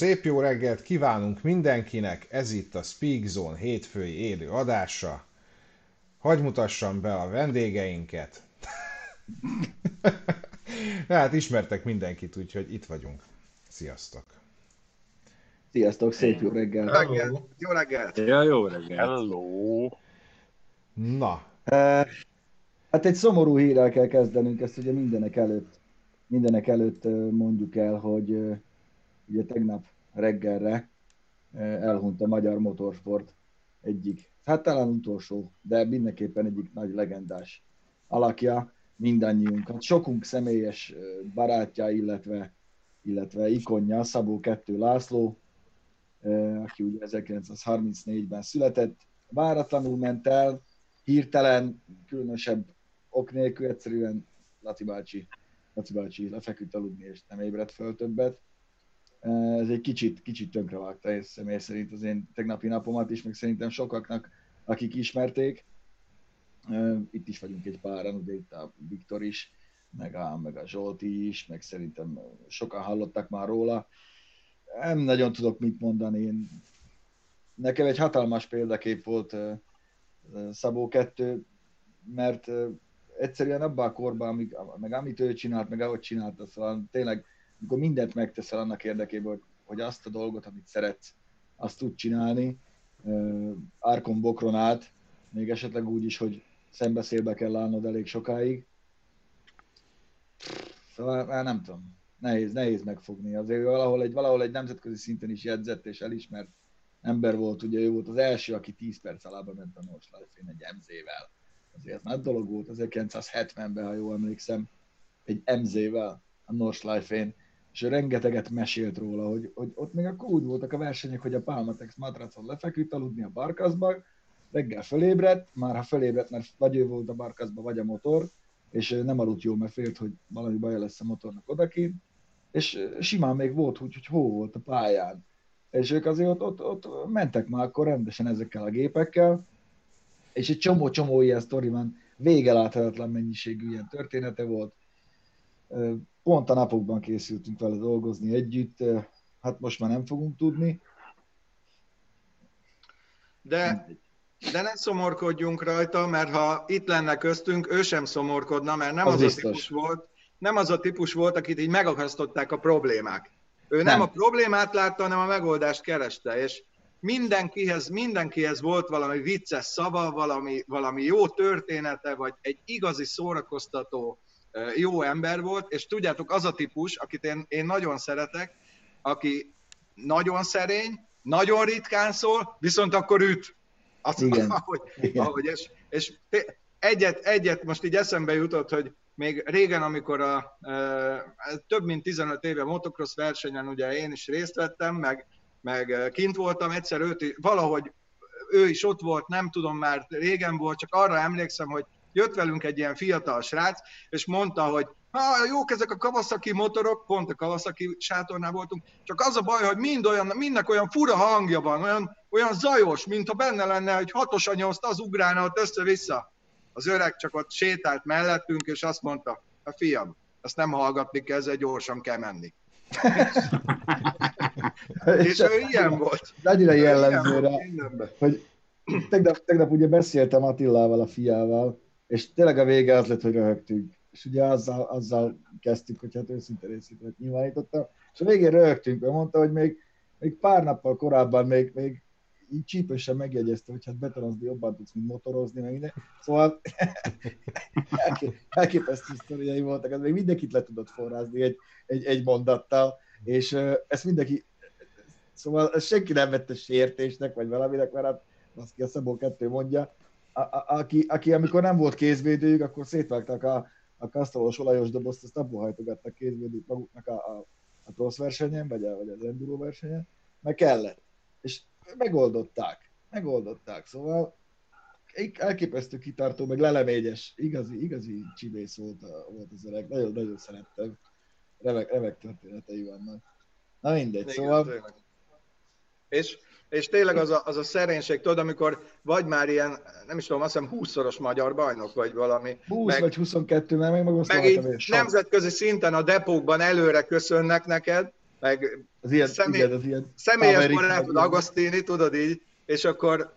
Szép jó reggelt kívánunk mindenkinek, ez itt a Speak Zone hétfői élő adása. Hagy mutassam be a vendégeinket. hát ismertek mindenkit, úgyhogy itt vagyunk. Sziasztok! Sziasztok, szép jó reggel! Jó reggelt! Jó reggelt! Ja, jó reggelt! Hello! Na. Hát egy szomorú hírrel kell kezdenünk, ezt ugye mindenek előtt, mindenek előtt mondjuk el, hogy ugye tegnap reggelre elhunyt a magyar motorsport egyik, hát talán utolsó, de mindenképpen egyik nagy legendás alakja mindannyiunkat. Sokunk személyes barátja, illetve, illetve ikonja, Szabó Kettő László, aki ugye 1934-ben született, váratlanul ment el, hirtelen, különösebb ok nélkül, egyszerűen Laci bácsi, Laci bácsi lefeküdt aludni, és nem ébredt föl többet. Ez egy kicsit, kicsit tönkrevágta és személy szerint az én tegnapi napomat is, meg szerintem sokaknak, akik ismerték. Itt is vagyunk egy páran, ugye itt a Viktor is, meg a, meg a Zsolti is, meg szerintem sokan hallottak már róla. Nem nagyon tudok mit mondani, én nekem egy hatalmas példakép volt Szabó 2, mert egyszerűen abban a korban, amíg, meg amit ő csinált, meg ahogy csinálta, szóval tényleg, amikor mindent megteszel annak érdekében, hogy, hogy azt a dolgot, amit szeretsz, azt tud csinálni, árkon bokron át, még esetleg úgy is, hogy szembeszélbe kell állnod elég sokáig. Szóval már nem tudom, nehéz, nehéz megfogni. Azért valahol egy, valahol egy nemzetközi szinten is jegyzett és elismert ember volt, ugye ő volt az első, aki 10 perc alába ment a North Life egy MZ-vel. Azért nagy dolog volt 1970-ben, ha jól emlékszem, egy MZ-vel a North Life-én, és rengeteget mesélt róla, hogy, hogy ott még akkor úgy voltak a versenyek, hogy a Palmatex matracon lefeküdt aludni a barkaszba, reggel fölébredt, már ha fölébredt, mert vagy ő volt a barkaszba, vagy a motor, és nem aludt jó, mert félt, hogy valami baja lesz a motornak odakint, és simán még volt úgy, hogy hó volt a pályán és ők azért ott, ott, ott mentek már akkor rendesen ezekkel a gépekkel, és egy csomó-csomó ilyen sztori van, végeláthatatlan mennyiségű ilyen története volt. Pont a napokban készültünk vele dolgozni együtt, hát most már nem fogunk tudni. De, de ne szomorkodjunk rajta, mert ha itt lenne köztünk, ő sem szomorkodna, mert nem az, az a típus volt, nem az a típus volt, akit így megakasztották a problémák. Ő nem, nem a problémát látta, hanem a megoldást kereste, és mindenkihez, mindenkihez volt valami vicces szava, valami, valami jó története, vagy egy igazi szórakoztató jó ember volt, és tudjátok, az a típus, akit én, én nagyon szeretek, aki nagyon szerény, nagyon ritkán szól, viszont akkor üt. Azt, Igen. Ahogy, Igen. ahogy és, és egyet, egyet most így eszembe jutott, hogy még régen, amikor a, több mint 15 éve motocross versenyen ugye én is részt vettem, meg, meg kint voltam, egyszer őt valahogy ő is ott volt, nem tudom már régen volt, csak arra emlékszem, hogy jött velünk egy ilyen fiatal srác, és mondta, hogy ha jók ezek a Kawasaki motorok, pont a Kawasaki sátornál voltunk, csak az a baj, hogy mind olyan, mindnek olyan fura hangja van, olyan, olyan zajos, mint ha benne lenne, hogy hatos anyózt az ugrálna ott össze-vissza. Az öreg csak ott sétált mellettünk, és azt mondta, a fiam, azt nem hallgatni kell, ezzel gyorsan kell menni. és ő ilyen volt. Annyira jellemző rá, hogy tegnap, tegnap ugye beszéltem Attilával, a fiával, és tényleg a vége az lett, hogy röhögtünk. És ugye azzal, azzal kezdtük, hogy hát őszinte részét nyilvánítottam, és a végén röhögtünk, mert mondta, hogy még, még pár nappal korábban még, még így csípősen megjegyezte, hogy hát betonozni jobban tudsz, mint motorozni, meg minden. Szóval elképesztő sztoriai voltak, ez még mindenkit le tudott forrázni egy, egy, egy mondattal, és ezt mindenki, szóval ezt senki nem vette sértésnek, vagy valaminek, mert hát az ki a Szabó kettő mondja, a, a, aki, aki, amikor nem volt kézvédőjük, akkor szétvágtak a, a kasztalos olajos dobozt, azt abból hajtogattak kézvédőt maguknak a, a, a cross versenyen, vagy, a, vagy az enduro versenyen, meg kellett. És megoldották. Megoldották. Szóval elképesztő kitartó, meg leleményes, igazi, igazi csibész volt, a, volt az öreg. Nagyon, nagyon szerettem. Remek, remek történetei vannak. Na mindegy, Igen, szóval... Tényleg. És, és tényleg az a, az a szerénység, tudod, amikor vagy már ilyen, nem is tudom, azt hiszem 20-szoros magyar bajnok, vagy valami. 20 meg, vagy 22, mert meg meg így nemzetközi szinten a depókban előre köszönnek neked, meg Az ilyen, személy, igen, az ilyen személyes barátod Agostini, tudod így, és akkor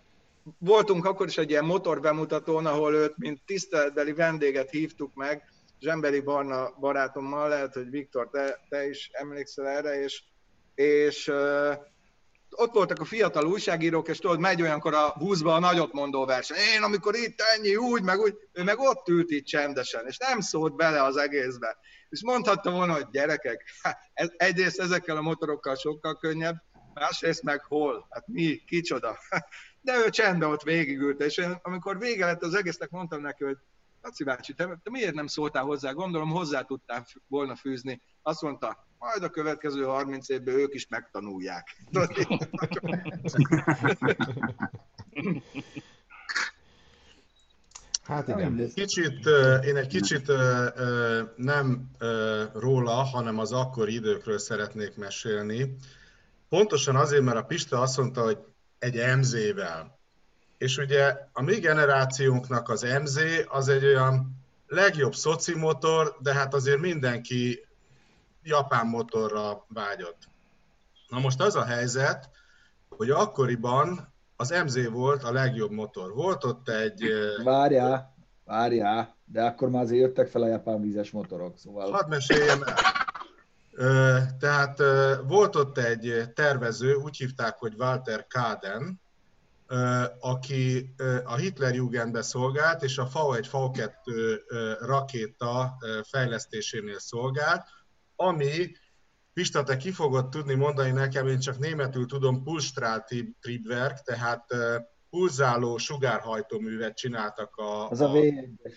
voltunk akkor is egy ilyen motor bemutatón, ahol őt, mint tiszteletbeli vendéget hívtuk meg, Zsembeli Barna barátommal, lehet, hogy Viktor, te, te is emlékszel erre, és, és ott voltak a fiatal újságírók, és tudod, megy olyankor a buszba a nagyot mondó verseny. Én, amikor itt ennyi, úgy, meg úgy, ő meg ott ült itt csendesen, és nem szólt bele az egészbe. És mondhatta volna, hogy gyerekek, hát ez, egyrészt ezekkel a motorokkal sokkal könnyebb, másrészt meg hol? Hát mi, kicsoda? De ő csendben ott végigült, és én, amikor vége lett az egésznek, mondtam neki, hogy Laci bácsi, te, te miért nem szóltál hozzá? Gondolom hozzá tudtál volna fűzni. Azt mondta, majd a következő 30 évben ők is megtanulják. Hát igen. Kicsit, én egy kicsit nem róla, hanem az akkori időkről szeretnék mesélni. Pontosan azért, mert a Pista azt mondta, hogy egy MZ-vel. És ugye a mi generációnknak az MZ az egy olyan legjobb szoci motor, de hát azért mindenki japán motorra vágyott. Na most az a helyzet, hogy akkoriban az MZ volt a legjobb motor. Volt ott egy Várjál, várjál, de akkor már azért jöttek fel a japán vízes motorok, szóval... Hadd meséljem el. Tehát volt ott egy tervező, úgy hívták, hogy Walter Kaden, aki a Hitlerjugendbe szolgált, és a V1, V2 ö, rakéta ö, fejlesztésénél szolgált, ami, Pista, te ki fogod tudni mondani nekem, én csak németül tudom, Pulsstrahltriebwerk, tehát pulzáló sugárhajtóművet csináltak a, Az a V1-es.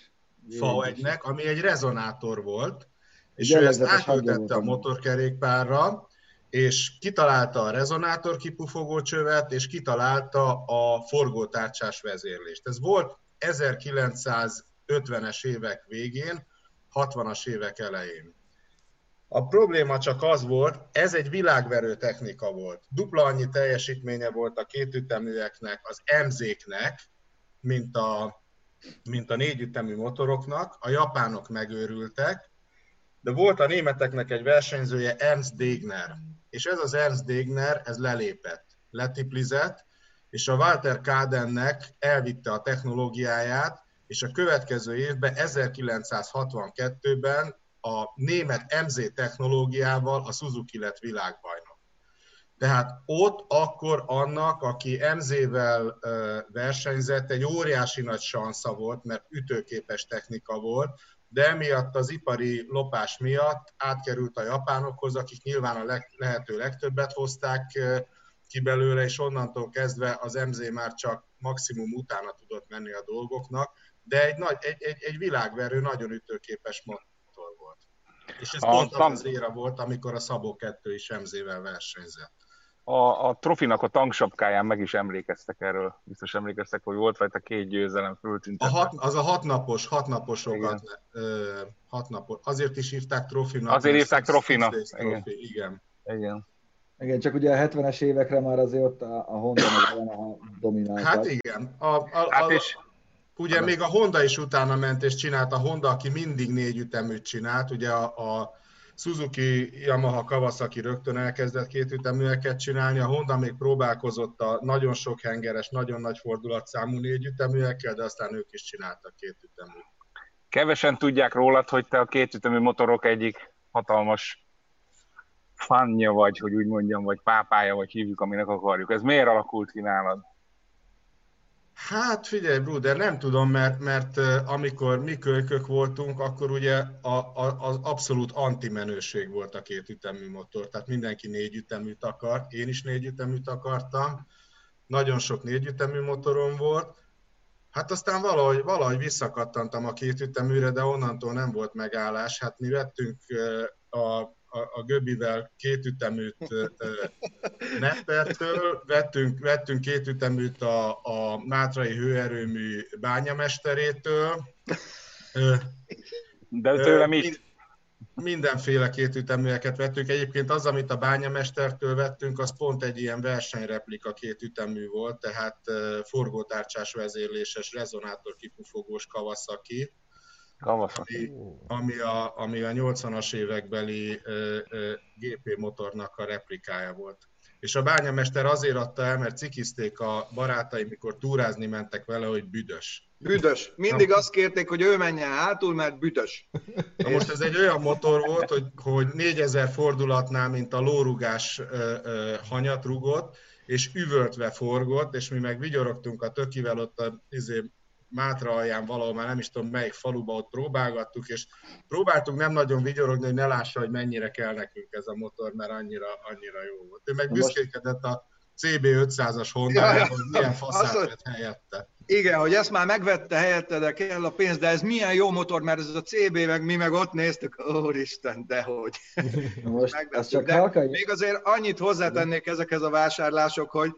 V1-nek, ami egy rezonátor volt, és ő ezt átültette a motorkerékpárra, és kitalálta a rezonátor kipufogócsövet, és kitalálta a forgótárcsás vezérlést. Ez volt 1950-es évek végén, 60-as évek elején. A probléma csak az volt, ez egy világverő technika volt. Dupla annyi teljesítménye volt a kétüteműeknek, az MZ-knek, mint a, mint a négyütemű motoroknak. A japánok megőrültek, de volt a németeknek egy versenyzője, Ernst Degner, és ez az Ernst Degner, ez lelépett, letiplizett, és a Walter Kadennek elvitte a technológiáját, és a következő évben, 1962-ben a német MZ technológiával a Suzuki lett világbajnok. Tehát ott akkor annak, aki MZ-vel versenyzett, egy óriási nagy sansza volt, mert ütőképes technika volt, de emiatt az ipari lopás miatt átkerült a japánokhoz, akik nyilván a leg, lehető legtöbbet hozták ki belőle, és onnantól kezdve az MZ már csak maximum utána tudott menni a dolgoknak, de egy, nagy, egy, egy, egy világverő, nagyon ütőképes. És ez A pont az tank- az éra volt, amikor a Szabó 2 is MZ-vel versenyzett. A, a trofinak a tanksapkáján meg is emlékeztek erről. Biztos emlékeztek, hogy volt rajta két győzelem A föltüntetve. hat, az a hatnapos, hatnaposokat, ö, hat napos, azért is írták trofinak. Azért írták trofinak, igen. igen. Igen. Igen, csak ugye a 70-es évekre már azért ott a, a Honda meg a Yamaha domináltak. Hát igen. A, a, Hát a, és ugye még a Honda is utána ment és csinált, a Honda, aki mindig négy üteműt csinált, ugye a, a Suzuki, Yamaha, Kawasaki rögtön elkezdett két üteműeket csinálni, a Honda még próbálkozott a nagyon sok hengeres, nagyon nagy fordulatszámú négy üteműekkel, de aztán ők is csináltak két üteműt. kevesen tudják rólad, hogy te a kétütemű motorok egyik hatalmas fanja vagy, hogy úgy mondjam, vagy pápája, vagy hívjuk, aminek akarjuk. Ez miért alakult ki nálad? Hát figyelj, Bruder, nem tudom, mert, mert amikor mi kölykök voltunk, akkor ugye a, a, az abszolút antimenőség volt a két ütemű motor. Tehát mindenki négy üteműt akar, én is négy üteműt akartam, nagyon sok négy ütemű motorom volt. Hát aztán valahogy, valahogy visszakattantam a két üteműre, de onnantól nem volt megállás. Hát mi vettünk a, a, a Göbivel két üteműt Neppertől, vettünk, vettünk két üteműt a, a Mátrai hőerőmű bányamesterétől, De tőlem mind- Mindenféle kétüteműeket vettünk. Egyébként az, amit a bányamestertől vettünk, az pont egy ilyen versenyreplika kétütemű volt, tehát forgótárcsás vezérléses, rezonátor kipufogós Kawasaki. Ami, ami, a, ami a 80-as évekbeli ö, ö, GP motornak a replikája volt. És a bányamester azért adta el, mert cikizték a barátai, mikor túrázni mentek vele, hogy büdös. Büdös. Mindig azt kérték, hogy ő menjen hátul, mert büdös. Na most ez egy olyan motor volt, hogy, hogy 4000 fordulatnál, mint a lórugás ö, ö, hanyat rugott, és üvöltve forgott, és mi meg vigyorogtunk a tökivel ott a izé, Mátra alján valahol, már nem is tudom melyik faluba, ott próbálgattuk, és próbáltunk nem nagyon vigyorogni, hogy ne lássa, hogy mennyire kell nekünk ez a motor, mert annyira, annyira jó volt. Ő meg büszkékedett a CB500-as honda hogy milyen faszát vett helyette. Igen, hogy ezt már megvette helyette, de kell a pénz, de ez milyen jó motor, mert ez a CB, meg mi meg ott néztük, úristen, dehogy. Most csak de halkai... még azért annyit hozzátennék ezekhez a vásárlások, hogy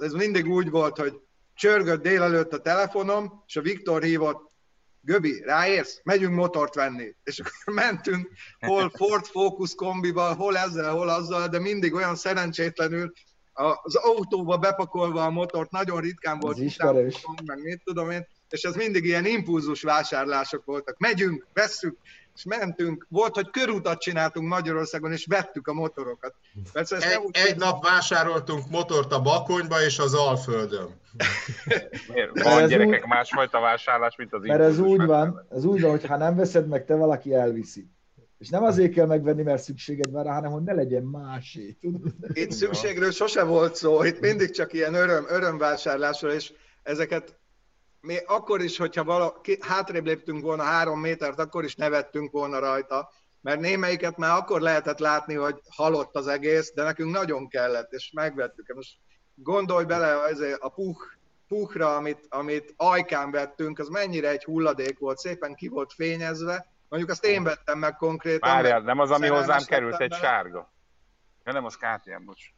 ez mindig úgy volt, hogy csörgött délelőtt a telefonom, és a Viktor hívott, Göbi, ráérsz? Megyünk motort venni. És akkor mentünk, hol Ford Focus kombival, hol ezzel, hol azzal, de mindig olyan szerencsétlenül az autóba bepakolva a motort, nagyon ritkán volt. Ismerős. Meg mit tudom én, és ez mindig ilyen impulzus vásárlások voltak. Megyünk, vesszük, és mentünk. Volt, hogy körutat csináltunk Magyarországon, és vettük a motorokat. Persze egy, úgy egy nap vásároltunk motort a Bakonyba és az Alföldön. Van ez gyerekek úgy, másfajta vásárlás, mint az Mert ez úgy van, ez úgy van, hogy ha nem veszed meg, te valaki elviszi. És nem azért kell megvenni, mert szükséged van rá, hanem hogy ne legyen másé. Itt szükségről sose volt szó, itt mindig csak ilyen öröm, örömvásárlásról, és ezeket mi akkor is, hogyha valaki, hátrébb léptünk volna három métert, akkor is nevettünk volna rajta, mert némelyiket már akkor lehetett látni, hogy halott az egész, de nekünk nagyon kellett, és megvettük. Most gondolj bele a puh, puhra, amit, amit ajkán vettünk, az mennyire egy hulladék volt, szépen ki volt fényezve, mondjuk azt én vettem meg konkrétan. Várjál, nem az, ami hozzám került, egy sárga. Ja, nem, az KTM, bocs.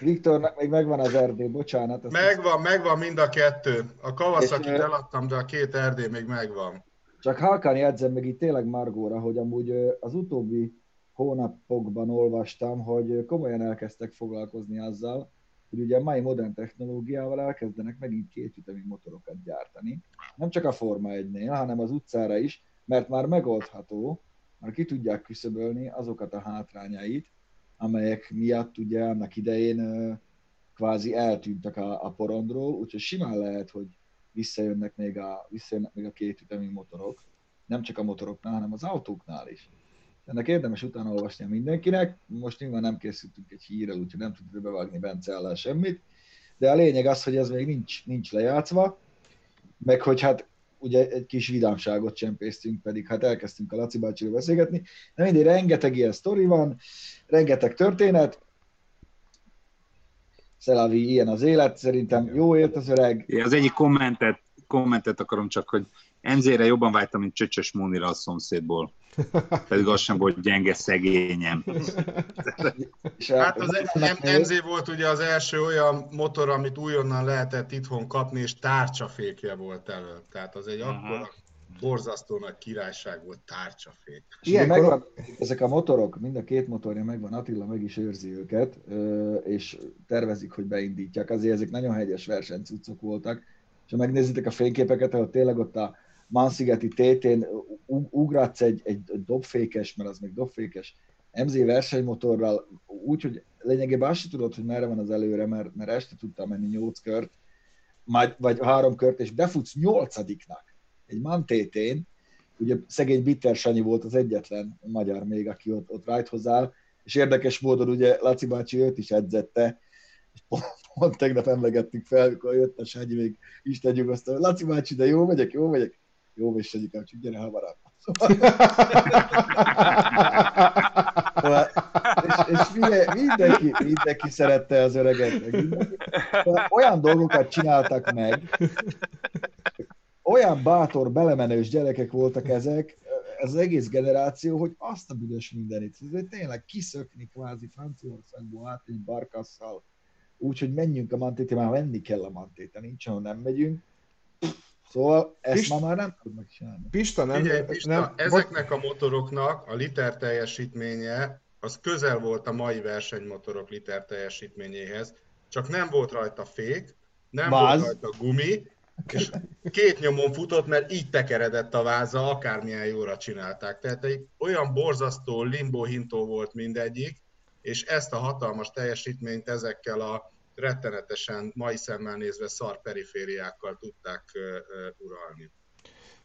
Viktornak még megvan az Erdély, bocsánat. Megvan, megvan mind a kettő. A kawasaki eladtam, de a két Erdély még megvan. Csak halkán jegyzem meg itt tényleg Margóra, hogy amúgy az utóbbi hónapokban olvastam, hogy komolyan elkezdtek foglalkozni azzal, hogy ugye a mai modern technológiával elkezdenek megint kétütemű motorokat gyártani. Nem csak a Forma 1-nél, hanem az utcára is, mert már megoldható, már ki tudják küszöbölni azokat a hátrányait, amelyek miatt ugye annak idején kvázi eltűntek a, a porondról, úgyhogy simán lehet, hogy visszajönnek még a, visszajönnek még a két ütemű motorok, nem csak a motoroknál, hanem az autóknál is. Ennek érdemes utána olvasni mindenkinek. Most nyilván nem készültünk egy hírrel, úgyhogy nem tudjuk bevágni Bence ellen semmit, de a lényeg az, hogy ez még nincs, nincs lejátszva, meg hogy hát ugye egy kis vidámságot csempésztünk, pedig hát elkezdtünk a Laci bácsiról beszélgetni. De mindig rengeteg ilyen sztori van, rengeteg történet, Szelavi, ilyen az élet, szerintem jó élt az öreg. Az egyik kommentet, kommentet akarom csak, hogy Enzére jobban vágytam, mint Csöcsös Mónira a szomszédból. Pedig az sem volt gyenge szegényem. hát az MZ volt ugye az első olyan motor, amit újonnan lehetett itthon kapni, és tárcsafékje volt elő. Tehát az egy akkora borzasztó nagy királyság volt tárcsafék. Ilyen megvan, ezek a motorok, mind a két motorja megvan, Attila meg is őrzi őket, és tervezik, hogy beindítják. Azért ezek nagyon hegyes versenycuccok voltak, és ha megnézitek a fényképeket, ahol tényleg ott a Manszigeti tétén ugratsz egy, egy dobfékes, mert az még dobfékes, MZ versenymotorral, úgy, hogy lényegében azt sem tudod, hogy merre van az előre, mert, mert este tudtam menni nyolc kört, majd, vagy három kört, és befutsz nyolcadiknak egy mantétén, ugye szegény Bitter Sanyi volt az egyetlen magyar még, aki ott, ott rájt hozzá, és érdekes módon ugye Laci bácsi őt is edzette, és pont, pont tegnap emlegettük fel, amikor jött a Sanyi még Isten nyugasztal, Laci bácsi, de jó megyek, jó megyek, jó vagy Sanyikám, csak gyere hamarabb. Szóval, és, és figyelj, mindenki, mindenki szerette az öreget. Szóval olyan dolgokat csináltak meg, olyan bátor, belemenős gyerekek voltak ezek, ez az egész generáció, hogy azt a büdös mindenit. Ez tényleg kiszökni kvázi Franciaországból át egy barkasszal, úgyhogy menjünk a mantéte, már menni kell a mantéte, nincs, ahol nem megyünk. Szóval ezt Pista, már nem tudnak csinálni. Pista, nem, Figyelj, Pista, nem, ezeknek a motoroknak a liter teljesítménye az közel volt a mai versenymotorok liter teljesítményéhez, csak nem volt rajta fék, nem Báz. volt rajta gumi, És két nyomon futott, mert így tekeredett a váza, akármilyen jóra csinálták. Tehát egy olyan borzasztó limbo-hintó volt mindegyik, és ezt a hatalmas teljesítményt ezekkel a rettenetesen mai szemmel nézve szar perifériákkal tudták uralni.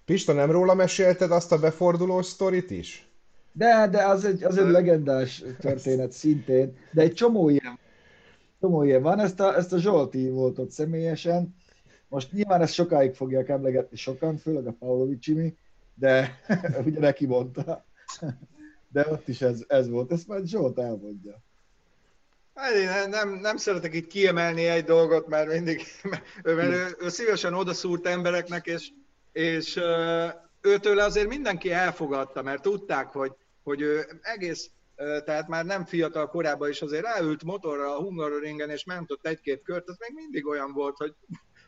Pista, nem róla mesélted azt a beforduló sztorit is? De, de az egy, az egy legendás történet szintén, de egy csomó ilyen, csomó ilyen van, ezt a, ezt a Zsolti volt ott személyesen, most nyilván ezt sokáig fogják emlegetni sokan, főleg a Paulovicsimi, de ugye neki mondta. De ott is ez, ez volt, ezt már Zsolt elmondja. Hát én nem, nem szeretek itt kiemelni egy dolgot, mert mindig, mert ő, ő szívesen odaszúrt embereknek, és, és őtől azért mindenki elfogadta, mert tudták, hogy, hogy ő egész, tehát már nem fiatal korában is azért ráült motorra a Hungaroringen, és ment ott egy-két kört, az még mindig olyan volt, hogy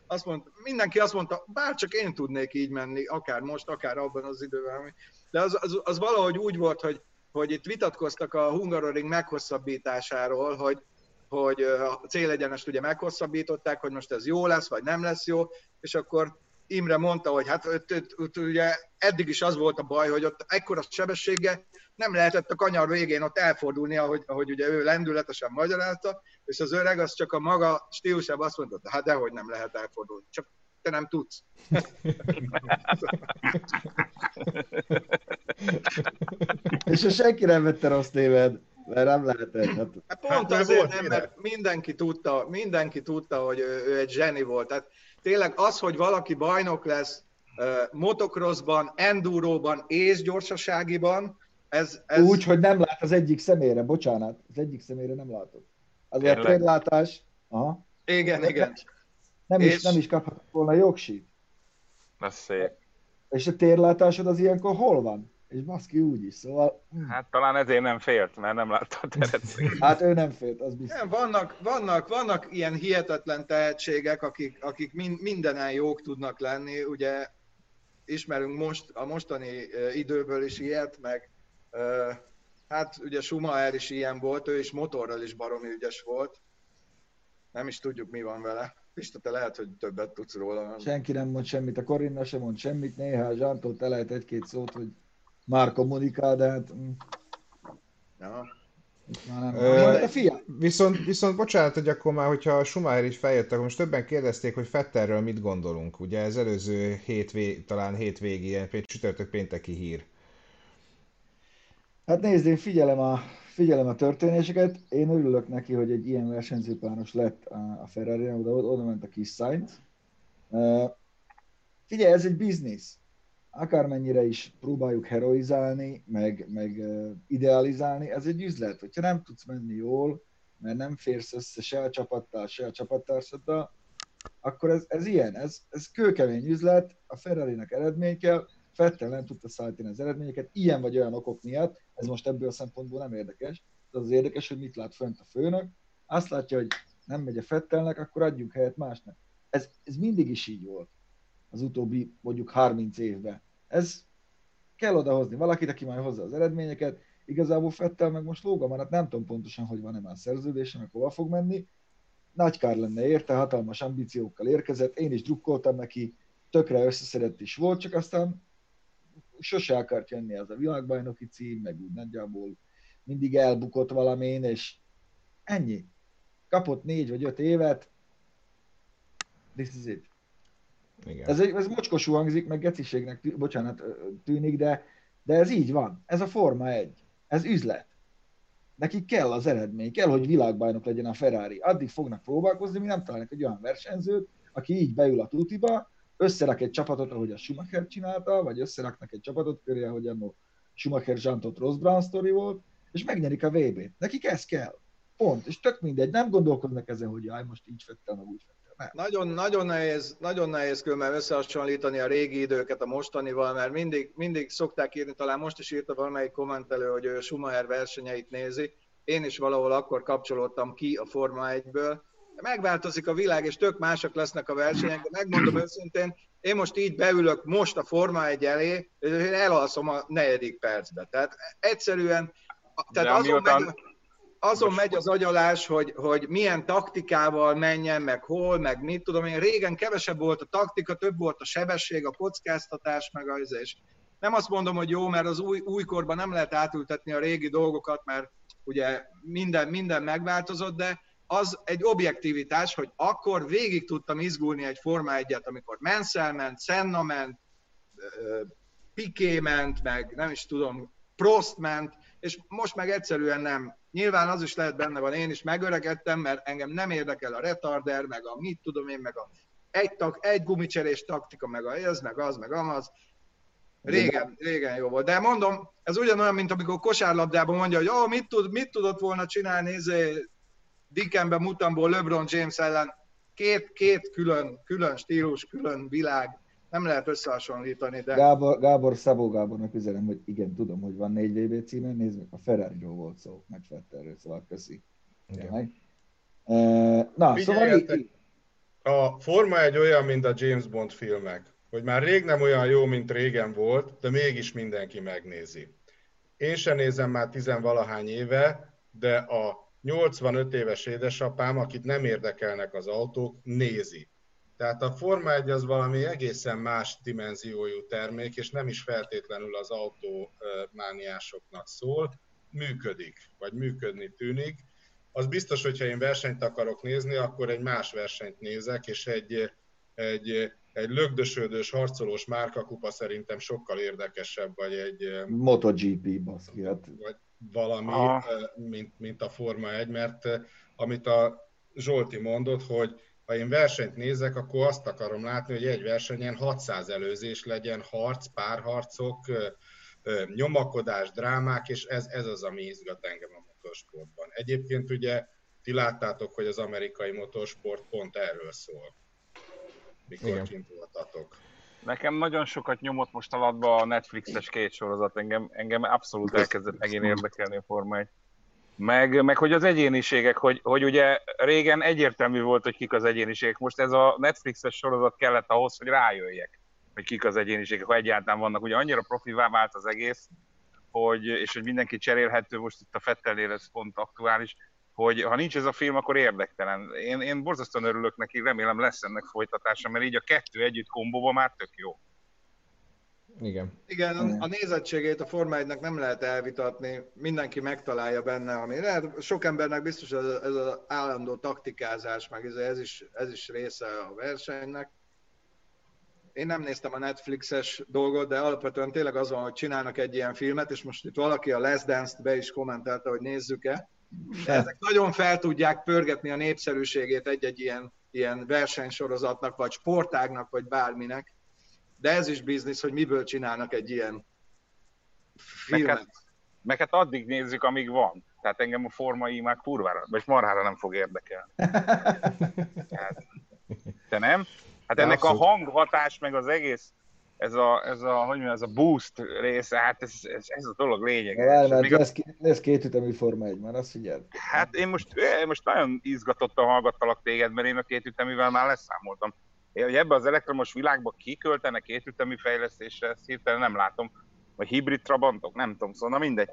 azt mondta, mindenki azt mondta, bár csak én tudnék így menni, akár most, akár abban az időben. De az, az, az valahogy úgy volt, hogy, hogy itt vitatkoztak a Hungaroring meghosszabbításáról, hogy, hogy a célegyenest ugye meghosszabbították, hogy most ez jó lesz, vagy nem lesz jó, és akkor Imre mondta, hogy hát ott, ott, ott, ugye eddig is az volt a baj, hogy ott ekkora sebessége nem lehetett a kanyar végén ott elfordulni, ahogy, ahogy ugye ő lendületesen magyarázta, és az öreg az csak a maga stílusában azt mondta, hát dehogy nem lehet elfordulni, csak te nem tudsz. és a senki nem vette rossz néved, mert nem lehetett. Hát... Hát pont hát, azért nem, mert mindenki tudta, mindenki tudta, hogy ő, ő egy zseni volt. Tehát tényleg az, hogy valaki bajnok lesz uh, motocrossban, enduróban és gyorsaságiban, ez, ez... Úgy, hogy nem lát az egyik szemére, bocsánat, az egyik szemére nem látott. Azért térlátás, aha. Igen, igen. Nem, és... is, nem is kaphatott volna jogsit. Na szép. És a térlátásod az ilyenkor hol van? És baszki úgy is, szóval... Hm. Hát talán ezért nem félt, mert nem látta a teret. hát ő nem félt, az biztos. Nem, vannak, vannak, vannak ilyen hihetetlen tehetségek, akik, akik mindenen jók tudnak lenni, ugye ismerünk most, a mostani időből is ilyet, meg Hát ugye Schumacher is ilyen volt, ő is motorral is baromi ügyes volt. Nem is tudjuk, mi van vele. Pista, te lehet, hogy többet tudsz róla. Senki nem mond semmit, a Corinna sem mond semmit, néha a Zsántól te lehet egy-két szót, hogy már kommunikál, de hát... Mm. Ja. Ö, fia. Viszont, viszont bocsánat, hogy akkor már, hogyha a Schumacher is feljött, akkor most többen kérdezték, hogy Fetterről mit gondolunk. Ugye ez előző hét, talán hétvégi, ilyen csütörtök pénteki hír. Hát nézd, én figyelem a, figyelem a történéseket, én örülök neki, hogy egy ilyen versenyzőpáros lett a ferrari oda, oda ment a kis Sainz. Uh, figyelj, ez egy biznisz. Akármennyire is próbáljuk heroizálni, meg, meg idealizálni, ez egy üzlet. Hogyha nem tudsz menni jól, mert nem férsz össze se a csapattal, se a csapattársaddal, akkor ez, ez ilyen, ez, ez kőkemény üzlet, a Ferrari-nek eredmény kell, Fettel nem tudta szállítani az eredményeket, ilyen vagy olyan okok miatt, ez most ebből a szempontból nem érdekes, de az érdekes, hogy mit lát fönt a főnök, azt látja, hogy nem megy a Fettelnek, akkor adjunk helyet másnak. Ez, ez mindig is így volt az utóbbi mondjuk 30 évben. Ez kell odahozni valakit, aki majd hozza az eredményeket, igazából Fettel meg most lóga van, hát nem tudom pontosan, hogy van-e már szerződése, meg hova fog menni. Nagy kár lenne érte, hatalmas ambíciókkal érkezett, én is drukkoltam neki, tökre összeszedett is volt, csak aztán sose akart jönni az a világbajnoki cím, meg úgy nagyjából mindig elbukott valamén, és ennyi. Kapott négy vagy öt évet, this is it. Igen. Ez, ez mocskosú hangzik, meg geciségnek, bocsánat, tűnik, de, de ez így van. Ez a Forma egy. Ez üzlet. Nekik kell az eredmény, kell, hogy világbajnok legyen a Ferrari. Addig fognak próbálkozni, mi nem találnak egy olyan versenyzőt, aki így beül a tutiba, összerak egy csapatot, ahogy a Schumacher csinálta, vagy összeraknak egy csapatot köré, ahogy annó Schumacher Zsantot Ross Brown sztori volt, és megnyerik a VB-t. Nekik ez kell. Pont. És tök mindegy, nem gondolkodnak ezen, hogy jaj, most így fettel, meg úgy fettel. Nem. Nagyon, nagyon nehéz, nagyon nehéz különben összehasonlítani a régi időket a mostanival, mert mindig, mindig szokták írni, talán most is írta valamelyik kommentelő, hogy ő Schumacher versenyeit nézi. Én is valahol akkor kapcsolódtam ki a Forma 1-ből, megváltozik a világ, és tök mások lesznek a versenyek, de megmondom őszintén, én most így beülök most a Forma egy elé, és én elalszom a negyedik percbe. Tehát egyszerűen... Tehát de amióta, meg... azon megy az agyalás, hogy, hogy milyen taktikával menjen, meg hol, meg mit tudom én. Régen kevesebb volt a taktika, több volt a sebesség, a kockáztatás, meg az és nem azt mondom, hogy jó, mert az új, újkorban nem lehet átültetni a régi dolgokat, mert ugye minden, minden megváltozott, de az egy objektivitás, hogy akkor végig tudtam izgulni egy Forma 1 amikor Mansell ment, Senna ment, Piqué ment, meg nem is tudom, Prost ment, és most meg egyszerűen nem. Nyilván az is lehet benne van, én is megöregedtem, mert engem nem érdekel a retarder, meg a mit tudom én, meg a egy, tak, egy gumicserés taktika, meg a ez, meg az, meg amaz. Régen, régen jó volt. De mondom, ez ugyanolyan, mint amikor kosárlabdában mondja, hogy oh, mit, tud, mit tudott volna csinálni izé, Dickenben, Mutamból, LeBron James ellen. Két, két külön, külön stílus, külön világ. Nem lehet összehasonlítani, de... Gábor, Gábor Szabó Gábornak üzenem, hogy igen, tudom, hogy van négy VB címen, nézd meg, a ferrari volt szó, meg Fetterről, szóval köszi. Igen. Na, szóval így... A forma egy olyan, mint a James Bond filmek hogy már rég nem olyan jó, mint régen volt, de mégis mindenki megnézi. Én sem nézem már tizenvalahány éve, de a 85 éves édesapám, akit nem érdekelnek az autók, nézi. Tehát a Forma 1 az valami egészen más dimenziójú termék, és nem is feltétlenül az autómániásoknak szól, működik, vagy működni tűnik. Az biztos, hogyha én versenyt akarok nézni, akkor egy más versenyt nézek, és egy, egy egy lögdösödős, harcolós márkakupa szerintem sokkal érdekesebb, vagy egy... MotoGP, baszki, hát. Vagy valami, mint, mint a Forma 1, mert amit a Zsolti mondott, hogy ha én versenyt nézek, akkor azt akarom látni, hogy egy versenyen 600 előzés legyen, harc, párharcok, nyomakodás, drámák, és ez, ez az, ami izgat engem a motorsportban. Egyébként ugye ti láttátok, hogy az amerikai motorsport pont erről szól mikor kint voltatok. Nekem nagyon sokat nyomott most alatba a Netflixes két sorozat, engem, engem abszolút elkezdett megint érdekelni a Forma 1. Meg, meg hogy az egyéniségek, hogy, hogy ugye régen egyértelmű volt, hogy kik az egyéniségek, most ez a Netflixes sorozat kellett ahhoz, hogy rájöjjek, hogy kik az egyéniségek, ha egyáltalán vannak. Ugye annyira profivá vált az egész, hogy, és hogy mindenki cserélhető, most itt a Fettelnél ez pont aktuális, hogy ha nincs ez a film, akkor érdektelen. Én, én borzasztóan örülök neki, remélem lesz ennek folytatása, mert így a kettő együtt kombóban már tök jó. Igen. Igen, a nézettségét a Forma 1 nem lehet elvitatni, mindenki megtalálja benne, ami lehet, sok embernek biztos ez, ez az állandó taktikázás, meg ez, ez, is, ez is része a versenynek. Én nem néztem a Netflixes dolgot, de alapvetően tényleg az van, hogy csinálnak egy ilyen filmet, és most itt valaki a Les Dance-t be is kommentelte, hogy nézzük-e, ezek nagyon fel tudják pörgetni a népszerűségét egy-egy ilyen, ilyen versenysorozatnak, vagy sportágnak, vagy bárminek. De ez is biznisz, hogy miből csinálnak egy ilyen filmet. Meg hát, meg hát addig nézzük, amíg van. Tehát engem a formai már kurvára, vagy marhára nem fog érdekelni. Te nem? Hát ennek a hanghatás, meg az egész ez a, ez a, hogy mondjam, ez a boost része, hát ez, ez, ez a dolog lényeg. El, Még lesz, a... lesz két ütemű Forma 1, már azt figyeld. Hát én most, én most nagyon izgatottan hallgattalak téged, mert én a két üteművel már leszámoltam. Én, hogy ebbe az elektromos világba kiköltenek két ütemű fejlesztésre, ezt hirtelen nem látom. Vagy hibrid trabantok, nem tudom, szóval na mindegy.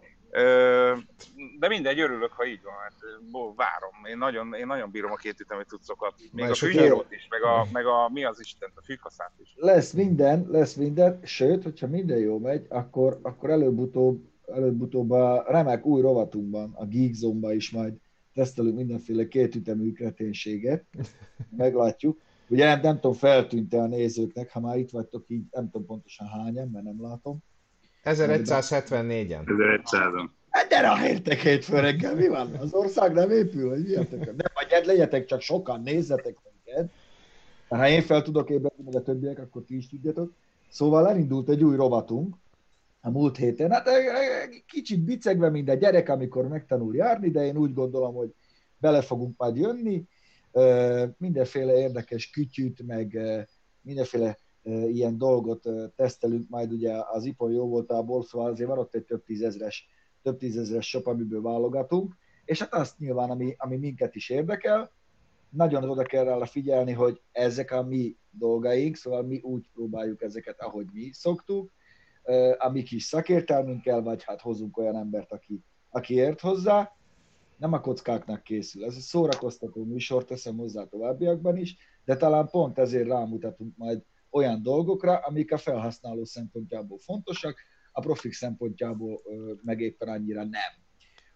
De mindegy, örülök, ha így van, mert várom. Én nagyon, én nagyon bírom a két ütemű cuccokat. Még a fűnyírót is, meg a, meg a, mi az Isten, a fűkaszát is. Lesz minden, lesz minden, sőt, hogyha minden jó megy, akkor, akkor előbb-utóbb, előbb-utóbb a remek új rovatunkban, a Geek Zone-ba is majd tesztelünk mindenféle kétütemű kreténséget, meglátjuk. Ugye nem, nem tudom, feltűnt a nézőknek, ha már itt vagytok így, nem tudom pontosan hányan, mert nem látom 1174-en. 1100-on. Hát gyere a értek hétfő reggel, mi van? Az ország nem épül, hogy miatok? Nem, vagy legyetek csak sokan, nézzetek minket. Ha én fel tudok ébredni, meg a többiek, akkor ti is tudjátok. Szóval elindult egy új rovatunk a múlt héten. Hát kicsit bicegve, mint a gyerek, amikor megtanul járni, de én úgy gondolom, hogy bele fogunk majd jönni. Mindenféle érdekes kütyűt, meg mindenféle ilyen dolgot tesztelünk majd ugye az ipon jó voltából, szóval azért van ott egy több tízezres, több tízezres shop, amiből válogatunk, és hát azt nyilván, ami, ami minket is érdekel, nagyon oda kell rá figyelni, hogy ezek a mi dolgaink, szóval mi úgy próbáljuk ezeket, ahogy mi szoktuk, a mi kis szakértelmünkkel, vagy hát hozunk olyan embert, aki, aki ért hozzá, nem a kockáknak készül. Ez egy szórakoztató műsor, teszem hozzá továbbiakban is, de talán pont ezért rámutatunk majd olyan dolgokra, amik a felhasználó szempontjából fontosak, a profik szempontjából meg éppen annyira nem.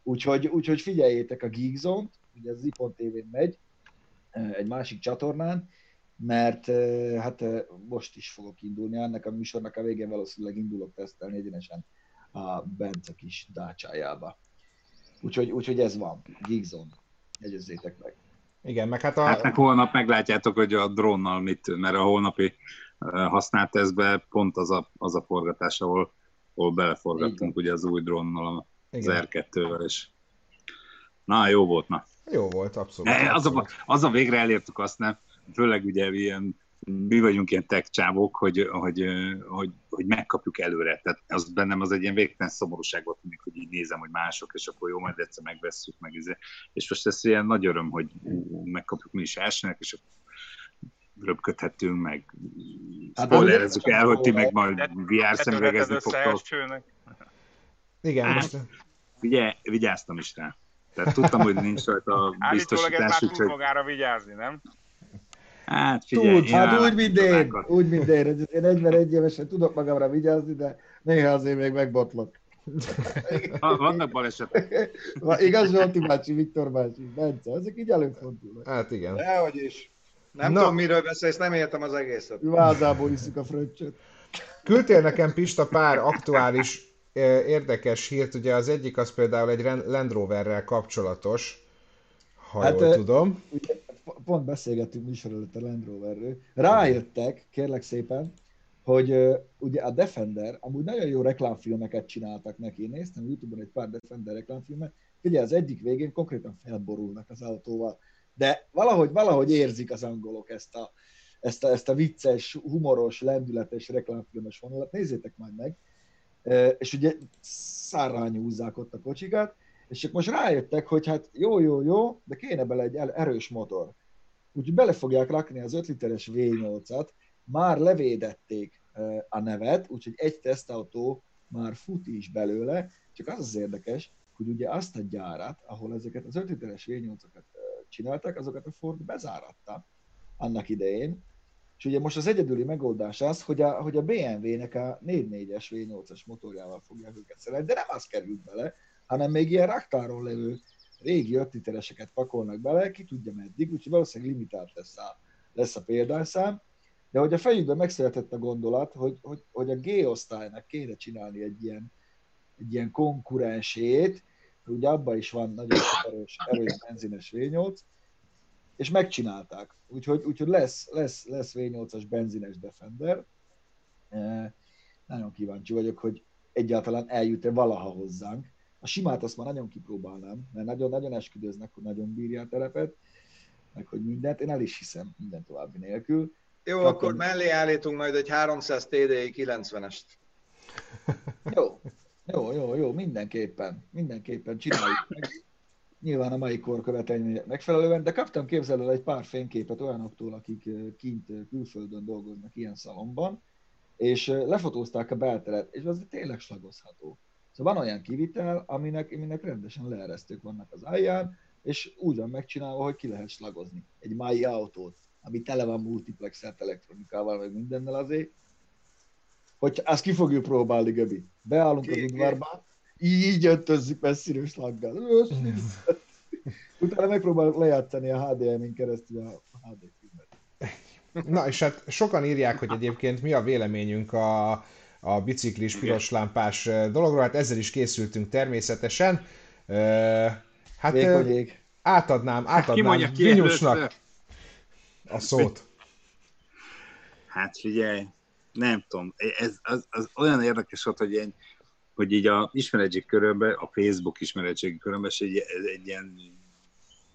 Úgyhogy, úgyhogy figyeljétek a Geekzone-t, ugye ez Zipon tv megy, egy másik csatornán, mert hát most is fogok indulni, ennek a műsornak a végén valószínűleg indulok tesztelni egyenesen a Bence kis dácsájába. Úgyhogy, úgyhogy ez van, Geekzone, jegyezzétek meg. Igen, meg hát a... Hát meg holnap meglátjátok, hogy a drónnal mit, mert a holnapi használt tesztbe pont az a, az a forgatás, ahol, ahol beleforgattunk Igen. ugye az új drónnal, az R2-vel, és na, jó volt, na. Jó volt, abszolút. Az a, az a végre elértük azt, nem? Főleg ugye ilyen mi vagyunk ilyen tech csávok, hogy, hogy, hogy, hogy megkapjuk előre. Tehát az bennem az egy ilyen végtelen szomorúság volt mindig, hogy így nézem, hogy mások, és akkor jó, majd egyszer megvesszük meg. Izé. És most ez ilyen nagy öröm, hogy megkapjuk mi is elsőnek, és akkor röpködhetünk, meg hát, spoilerezzük el, hogy ti meg majd VR szemüvegezni fogtok. Igen, most... Ugye, vigyáztam is rá. Tehát tudtam, hogy nincs rajta a biztosítás. Állítólag ez már tud magára vigyázni, nem? Hát figyelj, Tud, hát úgy, mint én, úgy, mint én. Én 41 évesen tudok magamra vigyázni, de néha azért még megbotlok. Vannak balesetek. Igaz, Zsolti bácsi, Viktor bácsi, Bence, ezek így előfordulnak. Hát igen. Dehogy is. Nem Na. tudom, miről beszélsz, nem értem az egészet. Vázából iszuk a fröccsöt. Küldtél nekem, Pista, pár aktuális érdekes hírt, ugye az egyik az például egy Land Roverrel kapcsolatos, ha hát, jól tudom. Ugye, pont beszélgettünk műsor előtt a Land Roverről, rájöttek, kérlek szépen, hogy uh, ugye a Defender, amúgy nagyon jó reklámfilmeket csináltak neki, én néztem Youtube-on egy pár Defender reklámfilmet, ugye az egyik végén konkrétan felborulnak az autóval, de valahogy, valahogy érzik az angolok ezt a, ezt a, ezt a vicces, humoros, lendületes reklámfilmes vonalat, nézzétek majd meg, uh, és ugye szárrányúzzák ott a kocsikat, és csak most rájöttek, hogy hát jó, jó, jó, de kéne bele egy erős motor. Úgyhogy bele fogják rakni az 5 literes V8-at, már levédették a nevet, úgyhogy egy tesztautó már fut is belőle, csak az az érdekes, hogy ugye azt a gyárat, ahol ezeket az 5 literes V8-okat csináltak, azokat a Ford bezáratta annak idején, és ugye most az egyedüli megoldás az, hogy a, hogy a BMW-nek a 4.4-es V8-as motorjával fogják őket szerelni, de nem az került bele, hanem még ilyen raktáron levő régi 5 litereseket pakolnak bele, ki tudja meddig, úgyhogy valószínűleg limitált lesz a, lesz a példányszám, de hogy a fejükben megszületett a gondolat, hogy, hogy, hogy a G-osztálynak kéne csinálni egy ilyen, egy ilyen konkurensét, ugye abban is van nagyon erős, erős benzines V8, és megcsinálták. Úgyhogy, úgyhogy lesz, lesz, lesz V8-as benzines Defender. E, nagyon kíváncsi vagyok, hogy egyáltalán eljut-e valaha hozzánk. A simát azt már nagyon kipróbálnám, mert nagyon-nagyon esküdöznek, hogy nagyon bírja a terepet, meg hogy mindent. Én el is hiszem minden további nélkül. Jó, Kaptam... akkor mellé állítunk majd egy 300 TDI 90-est. Jó, jó, jó, jó, mindenképpen, mindenképpen csináljuk meg. Nyilván a mai kor követelmények megfelelően, de kaptam képzelő egy pár fényképet olyanoktól, akik kint külföldön dolgoznak ilyen szalomban, és lefotózták a belteret, és az tényleg slagozható. Szóval van olyan kivitel, aminek, aminek rendesen leeresztők vannak az alján, és úgy van megcsinálva, hogy ki lehet slagozni egy mai autót, ami tele van multiplexelt elektronikával, meg mindennel azért. Hogy azt ki fogjuk próbálni, Gabi. Beállunk az udvarba, így öntözzük messziről slaggal. Utána megpróbáljuk lejátszani a HDMI-n keresztül a HD filmet. Na, és hát sokan írják, hogy egyébként mi a véleményünk a a biciklis piros lámpás dologról, hát ezzel is készültünk természetesen. Hát Vékonyék. átadnám, átadnám hát Vinyusnak a szót. Hát figyelj, nem tudom, ez az, az olyan érdekes volt, hogy, ilyen, hogy így a ismeretség körömben, a Facebook ismeretség körömben, egy, egy ilyen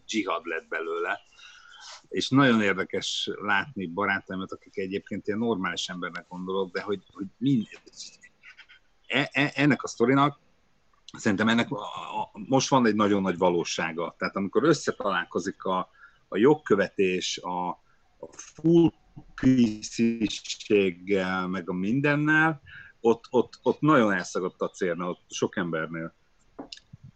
dzsihad lett belőle, és nagyon érdekes látni barátaimat, akik egyébként ilyen normális embernek gondolok, de hogy, hogy mind, e, e, ennek a sztorinak szerintem ennek most van egy nagyon nagy valósága. Tehát amikor összetalálkozik a, a jogkövetés, a, a full meg a mindennel, ott, ott, ott nagyon elszagadt a célna, ott sok embernél.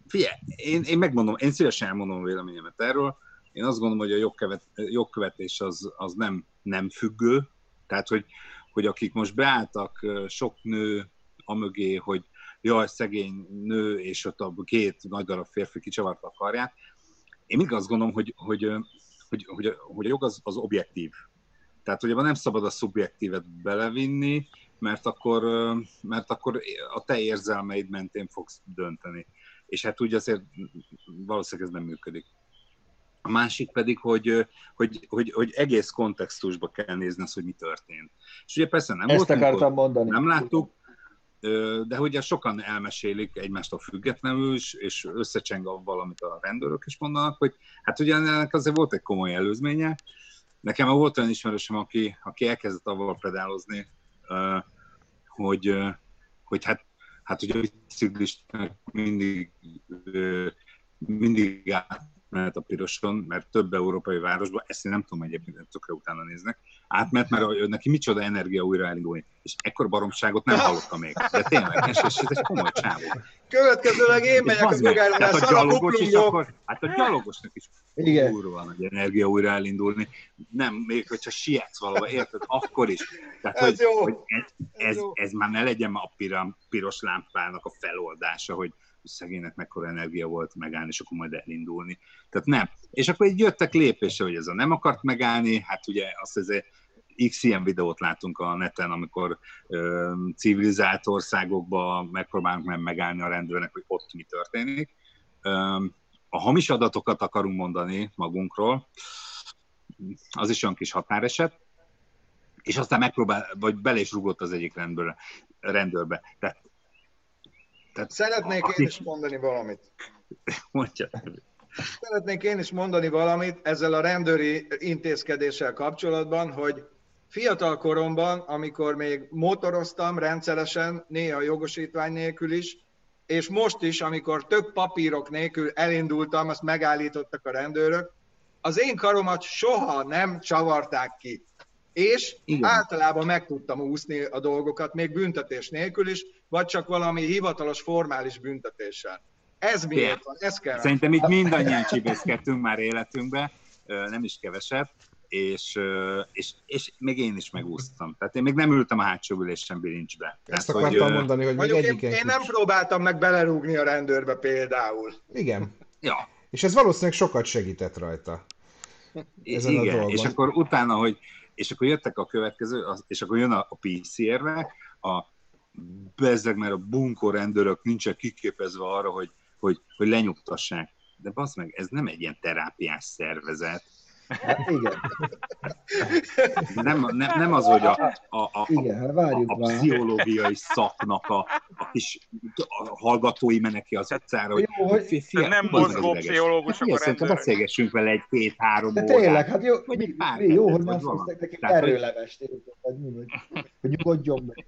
figyelj, én, én megmondom, én szívesen elmondom a véleményemet erről. Én azt gondolom, hogy a jogkövet, jogkövetés az, az nem, nem függő, tehát, hogy, hogy akik most beálltak sok nő amögé, hogy jaj, szegény nő, és ott a két nagy darab férfi kicsavarta a karját. Én mindig azt gondolom, hogy, hogy, hogy, hogy, hogy a jog az, az objektív. Tehát ugye nem szabad a szubjektívet belevinni, mert akkor, mert akkor a te érzelmeid mentén fogsz dönteni. És hát úgy azért valószínűleg ez nem működik. A másik pedig, hogy, hogy, hogy, hogy egész kontextusba kell nézni azt, hogy mi történt. És ugye persze nem Ezt akartam mondani. Nem láttuk, de ugye sokan elmesélik egymástól függetlenül, és, és összecseng avval, amit a rendőrök is mondanak, hogy hát ugye ennek azért volt egy komoly előzménye. Nekem volt olyan ismerősöm, aki, aki elkezdett avval pedálozni, hogy, hogy hát, hát ugye a biciklisták mindig, mindig át átment a piroson, mert több európai városban, ezt én nem tudom egyébként, tökre utána néznek, átment, mert neki micsoda energia újra elindulni. És ekkor baromságot nem hallottam még. De tényleg, és ez egy komoly csávó. Következőleg én megyek a megállomás, a gyalogos is akkor, hát a gyalogosnak is Igen. kurva nagy energia újra elindulni. Nem, még hogyha sietsz valahol, érted, akkor is. Tehát, ez hogy, jó. hogy ez, ez, ez, ez, már ne legyen a piros lámpának a feloldása, hogy szegénynek mekkora energia volt megállni, és akkor majd elindulni. Tehát nem. És akkor így jöttek lépésre, hogy ez a nem akart megállni, hát ugye azt azért x ilyen videót látunk a neten, amikor ö, civilizált országokban megpróbálunk meg megállni a rendőrnek, hogy ott mi történik. Ö, a hamis adatokat akarunk mondani magunkról, az is olyan kis határeset, és aztán megpróbál, vagy bele rugott az egyik rendőrbe. rendőrbe. Tehát tehát Szeretnék aki... én is mondani valamit. Mondja. Szeretnék én is mondani valamit ezzel a rendőri intézkedéssel kapcsolatban, hogy fiatal koromban, amikor még motoroztam rendszeresen, néha jogosítvány nélkül is, és most is, amikor több papírok nélkül elindultam, azt megállítottak a rendőrök, az én karomat soha nem csavarták ki. És Igen. általában meg tudtam úszni a dolgokat, még büntetés nélkül is, vagy csak valami hivatalos, formális büntetéssel. Ez miért van? Ez kell. Szerintem itt mindannyian csibészkedtünk már életünkbe, nem is keveset, és, és, és még én is megúsztam. Tehát én még nem ültem a hátsó ülésen bilincsbe. Ezt Tehát, akartam hogy, mondani, hogy még egyik én, én nem próbáltam meg belerúgni a rendőrbe például. Igen. Ja. És ez valószínűleg sokat segített rajta. Ezen Igen, a és akkor utána, hogy és akkor jöttek a következő, és akkor jön a, a PCR-re, a bezzeg, mert a bunkó rendőrök nincsen kiképezve arra, hogy, hogy, hogy lenyugtassák. De bazd meg, ez nem egy ilyen terápiás szervezet, Hát igen. Nem, nem, nem az, hogy a, a, a, igen, hát várjuk a, a pszichológiai szaknak a, a kis a hallgatói meneki az utcára, hogy, jó, hogy fia, nem mozgó pszichológusok hát, a rendőrök. beszélgessünk vele egy két-három órát. Tényleg, hát jó, vagy egy pár jó, hogy nem hoztak neki erőlevest, hogy, hogy nyugodjon meg.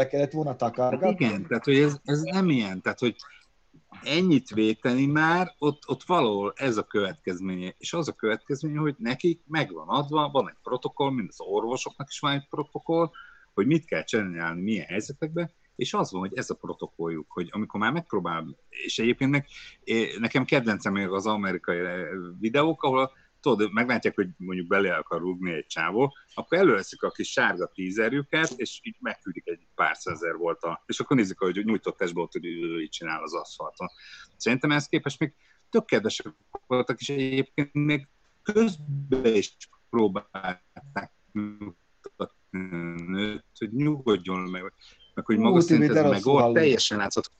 Be kellett volna takargatni. Hát igen, tehát hogy ez, ez nem ilyen, tehát hogy ennyit véteni már, ott, ott valahol ez a következménye. És az a következménye, hogy nekik megvan adva, van egy protokoll, mint az orvosoknak is van egy protokoll, hogy mit kell csinálni milyen helyzetekben, és az van, hogy ez a protokolljuk, hogy amikor már megpróbál, és egyébként nekem kedvencem még az amerikai videók, ahol tudod, meglátják, hogy mondjuk bele akar rúgni egy csávó, akkor előveszik a kis sárga tízerjüket, és így megküldik egy pár százer volt a, és akkor nézik, hogy nyújtott testból, hogy ő így csinál az aszfalton. Szerintem ehhez képest még tök kedvesek voltak, és egyébként még közben is próbálták hogy nyugodjon meg, meg hogy maga szerint ez meg volt, teljesen látszott,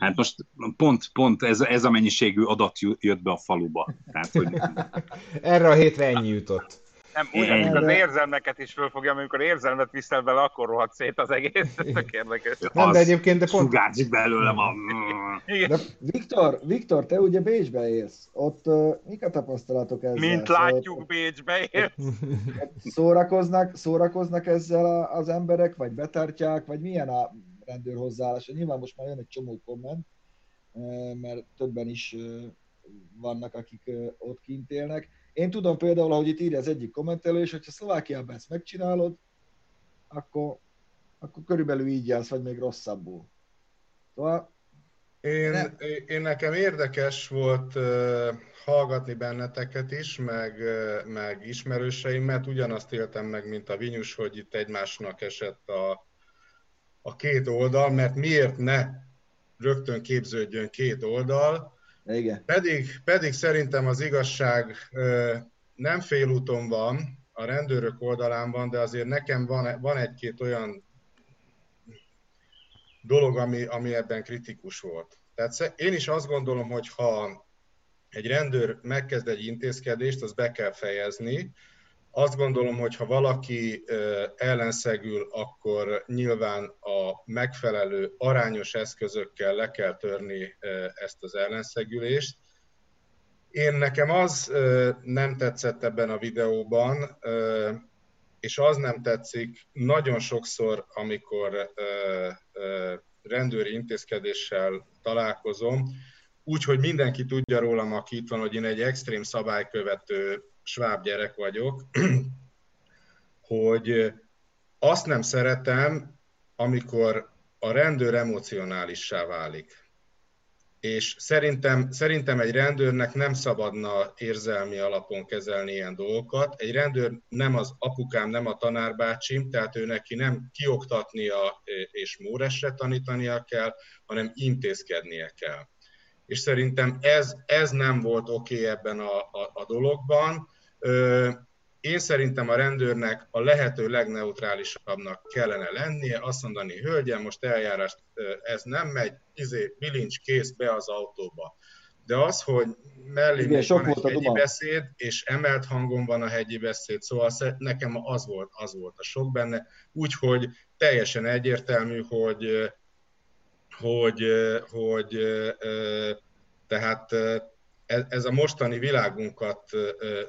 Hát most pont, pont ez, ez a mennyiségű adat jött be a faluba. Tehát, hogy... Erre a hétre ennyi jutott. Nem, ugyanígy az érzelmeket is fölfogja, amikor érzelmet viszel bele, akkor rohadt szét az egész. Ez tök érdekes. Nem, de egyébként de pont... Sugárzik belőlem a... De Viktor, Viktor, te ugye Bécsbe élsz. Ott uh, mik a tapasztalatok ezzel? Mint látjuk, szóval, Bécsbe élsz. Szórakoznak, szórakoznak ezzel az emberek, vagy betartják, vagy milyen a rendőr hozzáállása. Nyilván most már jön egy csomó komment, mert többen is vannak, akik ott kint élnek. Én tudom például, hogy itt írja az egyik kommentelő, és hogyha Szlovákiában ezt megcsinálod, akkor, akkor körülbelül így jársz, vagy még rosszabbul. Szóval Én, én nekem érdekes volt uh, hallgatni benneteket is, meg, uh, meg ismerőseimet. Ugyanazt éltem meg, mint a Vinyus, hogy itt egymásnak esett a, a két oldal, mert miért ne rögtön képződjön két oldal. Igen. Pedig, pedig szerintem az igazság nem félúton van, a rendőrök oldalán van, de azért nekem van, van egy-két olyan dolog, ami, ami ebben kritikus volt. Tehát én is azt gondolom, hogy ha egy rendőr megkezd egy intézkedést, az be kell fejezni. Azt gondolom, hogy ha valaki ellenszegül, akkor nyilván a megfelelő arányos eszközökkel le kell törni ezt az ellenszegülést. Én nekem az nem tetszett ebben a videóban, és az nem tetszik nagyon sokszor, amikor rendőri intézkedéssel találkozom, úgy, hogy mindenki tudja rólam, aki itt van, hogy én egy extrém szabálykövető sváb gyerek vagyok, hogy azt nem szeretem, amikor a rendőr emocionálissá válik és szerintem, szerintem egy rendőrnek nem szabadna érzelmi alapon kezelni ilyen dolgokat. Egy rendőr nem az apukám, nem a tanárbácsim, tehát ő neki nem kioktatnia és móresre tanítania kell, hanem intézkednie kell. És szerintem ez, ez nem volt oké okay ebben a, a, a dologban. Én szerintem a rendőrnek a lehető legneutrálisabbnak kellene lennie, azt mondani, hölgyem, most eljárást, ez nem megy, izé, bilincs, kész, be az autóba. De az, hogy mellé Igen, van egy hegyi duma. beszéd, és emelt hangon van a hegyi beszéd, szóval nekem az volt, az volt a sok benne, úgyhogy teljesen egyértelmű, hogy, hogy, hogy tehát ez a mostani világunkat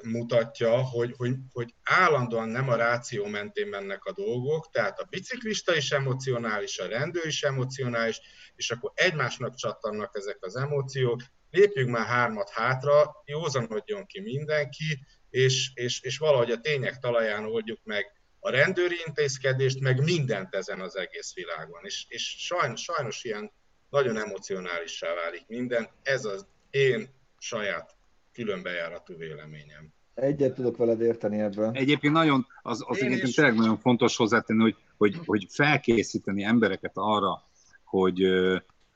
mutatja, hogy, hogy, hogy állandóan nem a ráció mentén mennek a dolgok, tehát a biciklista is emocionális, a rendőr is emocionális, és akkor egymásnak csattannak ezek az emóciók, lépjünk már hármat hátra, józanodjon ki mindenki, és, és, és valahogy a tények talaján oldjuk meg a rendőri intézkedést, meg mindent ezen az egész világon. És, és sajnos, sajnos ilyen nagyon emocionálissá válik minden. Ez az én saját különbejáratú véleményem. Egyet tudok veled érteni ebben. Egyébként nagyon, az, az egyébként tényleg nagyon fontos hozzátenni, hogy, hogy, hogy felkészíteni embereket arra, hogy,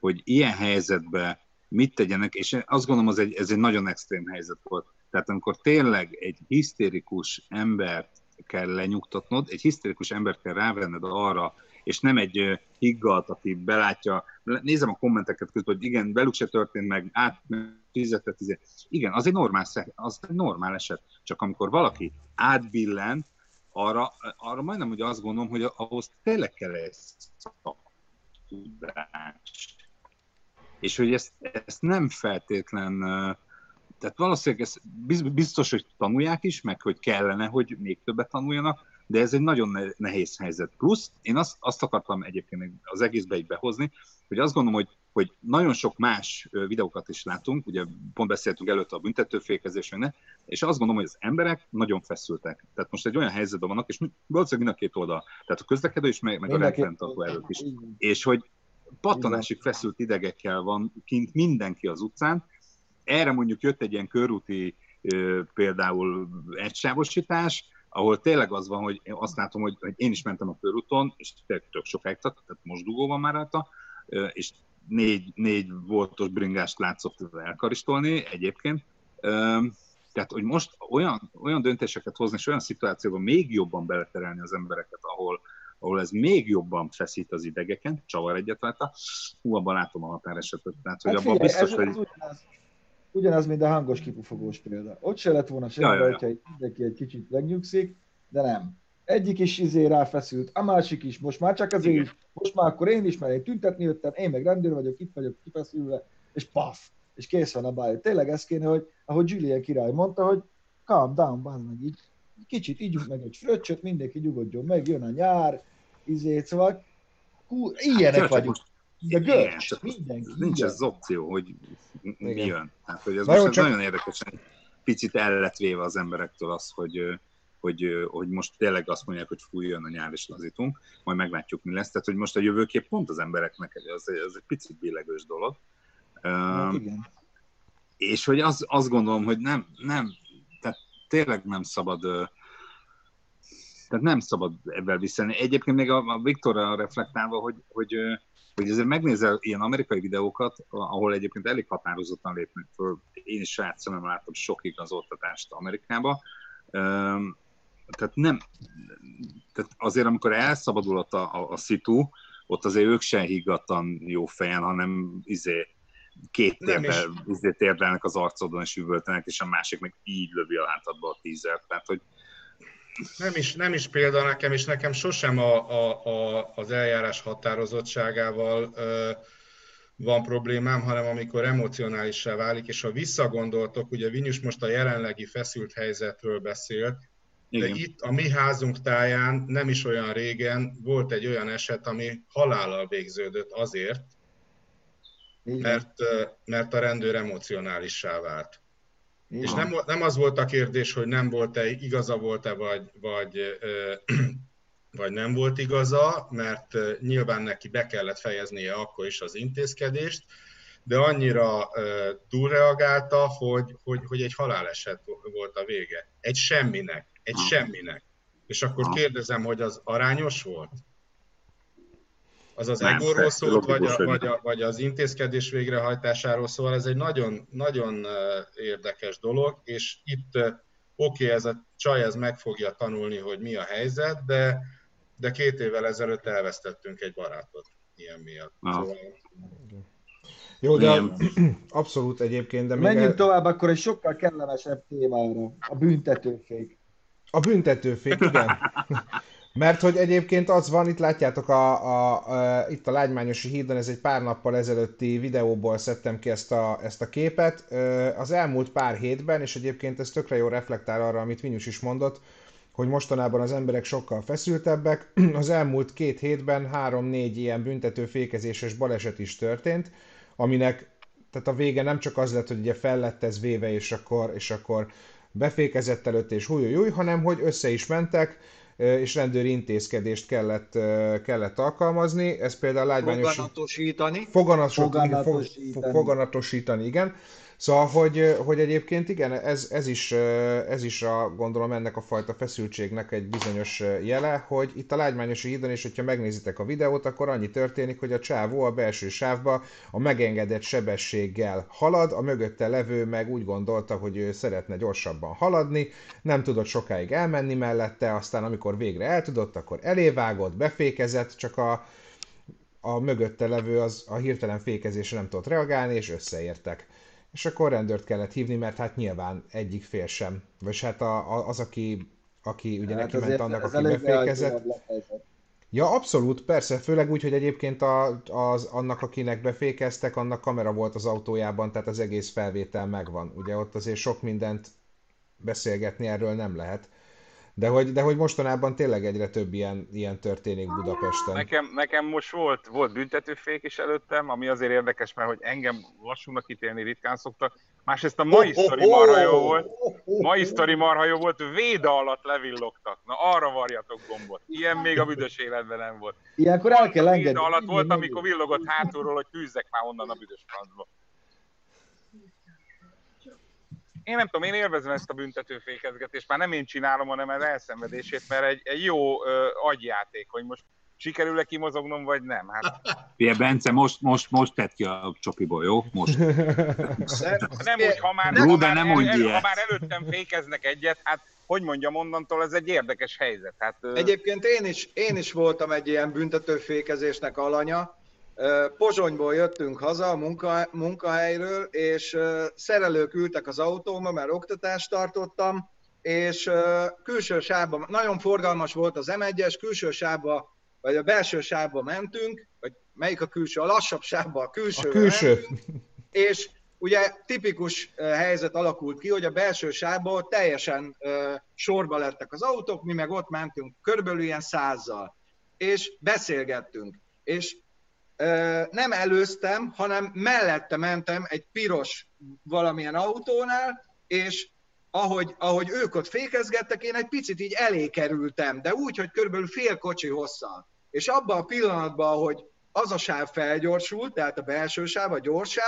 hogy ilyen helyzetben mit tegyenek, és azt gondolom, az egy, ez egy nagyon extrém helyzet volt. Tehát amikor tényleg egy hisztérikus embert kell lenyugtatnod, egy hisztérikus embert kell rávenned arra, és nem egy higgalt, aki belátja, nézem a kommenteket közben, hogy igen, velük se történt meg, át fizetett, izé. igen, az egy normál, az egy normál eset, csak amikor valaki átbillen, arra, arra majdnem, hogy azt gondolom, hogy ahhoz tényleg kell egy tudás. És hogy ezt, ezt nem feltétlen, tehát valószínűleg ezt biztos, hogy tanulják is, meg hogy kellene, hogy még többet tanuljanak, de ez egy nagyon nehéz helyzet. Plusz én azt, azt akartam egyébként az egészbe így behozni, hogy azt gondolom, hogy, hogy nagyon sok más videókat is látunk, ugye pont beszéltünk előtt a büntetőfékezésről, és azt gondolom, hogy az emberek nagyon feszültek. Tehát most egy olyan helyzetben vannak, és valószínűleg mind a két oldal, tehát a közlekedő is, meg, meg a rendfenntartó erők is. És hogy pattanásig feszült idegekkel van kint mindenki az utcán, erre mondjuk jött egy ilyen körúti például egysávosítás, ahol tényleg az van, hogy én azt látom, hogy, hogy én is mentem a körúton, és tényleg tök sokáig tart, tehát most dugó van már rajta, és négy, négy voltos bringást látszott elkaristolni egyébként. Tehát, hogy most olyan, olyan döntéseket hozni, és olyan szituációban még jobban beleterelni az embereket, ahol, ahol ez még jobban feszít az idegeken, csavar egyet rajta, hú, abban látom a határesetet. Tehát, hogy hát abban biztos, ez, hogy... Ez ugyanaz, ugyanaz, mint a hangos kipufogós példa. Ott se lett volna semmi, ja, ja, ja. hogyha mindenki egy kicsit megnyugszik, de nem. Egyik is izé ráfeszült, a másik is, most már csak azért is, most már akkor én is, mert én tüntetni jöttem, én meg rendőr vagyok, itt vagyok kifeszülve, és paf, és kész van a baj. Tényleg ez kéne, hogy ahogy Julian király mondta, hogy calm down, bazd meg így, kicsit ígyunk meg egy fröccsöt, mindenki nyugodjon meg, jön a nyár, izé, szóval hú, ilyenek hát, vagyunk. Most de görcs, mindenki. Nincs ez az opció, hogy mi Igen. jön. Hát, hogy ez most csak... nagyon érdekesen picit el lett véve az emberektől az, hogy, hogy, hogy most tényleg azt mondják, hogy fújjon a nyár és lazítunk, majd meglátjuk, mi lesz. Tehát, hogy most a jövőkép pont az embereknek ez, ez egy picit billegős dolog. Hát igen. És hogy az, azt gondolom, hogy nem, nem, tehát tényleg nem szabad tehát nem szabad ebben visszani. Egyébként még a, a Viktorra reflektálva, hogy, hogy, hogy azért megnézel ilyen amerikai videókat, ahol egyébként elég határozottan lépnek föl. Én is saját szemem láttam sok igazoltatást Amerikába. Tehát nem, tehát azért amikor elszabadulott a, a, a szitu, ott azért ők sem higgadtan jó fejen, hanem izé, két térdel, izé térdelnek az arcodon és üvöltenek, és a másik meg így lövi a hátadba a tízert. Tehát, hogy nem is, nem is példa nekem, és nekem sosem a, a, a, az eljárás határozottságával ö, van problémám, hanem amikor emocionálissá válik, és ha visszagondoltok, ugye Vinyus most a jelenlegi feszült helyzetről beszélt, de Igen. itt a mi házunk táján nem is olyan régen volt egy olyan eset, ami halállal végződött azért, mert, mert a rendőr emocionálissá vált. Igen. És nem, nem az volt a kérdés, hogy nem volt-e, igaza volt-e, vagy, vagy, vagy nem volt igaza, mert nyilván neki be kellett fejeznie akkor is az intézkedést, de annyira túlreagálta, hogy, hogy, hogy egy haláleset volt a vége. Egy semminek, egy semminek. És akkor kérdezem, hogy az arányos volt? Az az egóról szólt, vagy, a, vagy, a, vagy az intézkedés végrehajtásáról szól, ez egy nagyon, nagyon érdekes dolog, és itt oké, okay, ez a csaj ez meg fogja tanulni, hogy mi a helyzet, de, de két évvel ezelőtt elvesztettünk egy barátot ilyen miatt. Ah. Szóval... Jó, de abszolút egyébként, de még Menjünk el... tovább akkor egy sokkal kellemesebb témára, a büntetőfék. A büntetőfék, igen. Mert hogy egyébként az van, itt látjátok a, a, a, itt a Lágymányosi hídon, ez egy pár nappal ezelőtti videóból szedtem ki ezt a, ezt a képet. Az elmúlt pár hétben, és egyébként ez tökre jó reflektál arra, amit Vinyus is mondott, hogy mostanában az emberek sokkal feszültebbek. Az elmúlt két hétben három-négy ilyen büntető fékezéses baleset is történt, aminek tehát a vége nem csak az lett, hogy ugye fel lett ez véve, és akkor, és akkor befékezett előtt, és húj, hanem hogy össze is mentek, és rendőri intézkedést kellett, kellett alkalmazni. Ez például lágymányos... Foganatosítani. Foganatosítani. Foganatosítani, igen. Szóval, hogy, hogy egyébként igen, ez, ez, is, ez is a, gondolom ennek a fajta feszültségnek egy bizonyos jele, hogy itt a Lágymányosi hídon, és hogyha megnézitek a videót, akkor annyi történik, hogy a csávó a belső sávba a megengedett sebességgel halad, a mögötte levő meg úgy gondolta, hogy ő szeretne gyorsabban haladni, nem tudott sokáig elmenni mellette, aztán amikor végre el tudott, akkor elévágott, befékezett, csak a, a mögötte levő az a hirtelen fékezésre nem tudott reagálni, és összeértek és akkor rendőrt kellett hívni, mert hát nyilván egyik fél sem. Vagy hát a, a, az, aki, aki ugye hát neki ment annak, aki befékezett. Ja, abszolút, persze, főleg úgy, hogy egyébként a, az, annak, akinek befékeztek, annak kamera volt az autójában, tehát az egész felvétel megvan. Ugye ott azért sok mindent beszélgetni erről nem lehet. De hogy, de hogy mostanában tényleg egyre több ilyen, ilyen történik Budapesten. Nekem, nekem most volt, volt büntetőfék is előttem, ami azért érdekes, mert hogy engem lassúnak ítélni ritkán szoktak. Másrészt a mai oh, sztori marha jó volt. Mai sztori marha jó volt, véda alatt levillogtak. Na arra varjatok gombot. Ilyen még a büdös életben nem volt. Ilyenkor el kell engedni. Véda alatt volt, amikor villogott hátulról, hogy tűzzek már onnan a büdös francba. Én nem tudom, én élvezem ezt a büntetőfékezgetést, már nem én csinálom, hanem az elszenvedését, mert egy, egy jó ö, agyjáték, hogy most sikerül-e kimozognom, vagy nem. Hát... Fie, Bence, most, most, most tett ki a csopiból, jó? Most. nem úgy, ha már, ha már, nem el, el, ha már előttem fékeznek egyet, hát hogy mondjam, onnantól ez egy érdekes helyzet. Hát, Egyébként én is, én is voltam egy ilyen büntetőfékezésnek alanya, Pozsonyból jöttünk haza a munka, munkahelyről, és szerelők ültek az autómba, mert oktatást tartottam, és külső sávban, nagyon forgalmas volt az M1-es, külső sávba, vagy a belső sávba mentünk, vagy melyik a külső, a lassabb sávba, a külső. A külső. És ugye tipikus helyzet alakult ki, hogy a belső sávból teljesen sorba lettek az autók, mi meg ott mentünk körülbelül ilyen százzal, és beszélgettünk. És nem előztem, hanem mellette mentem egy piros valamilyen autónál, és ahogy, ahogy ők ott fékezgettek, én egy picit így elé kerültem, de úgy, hogy körülbelül fél kocsi hosszal. És abban a pillanatban, hogy az a sáv felgyorsult, tehát a belső sáv, a gyors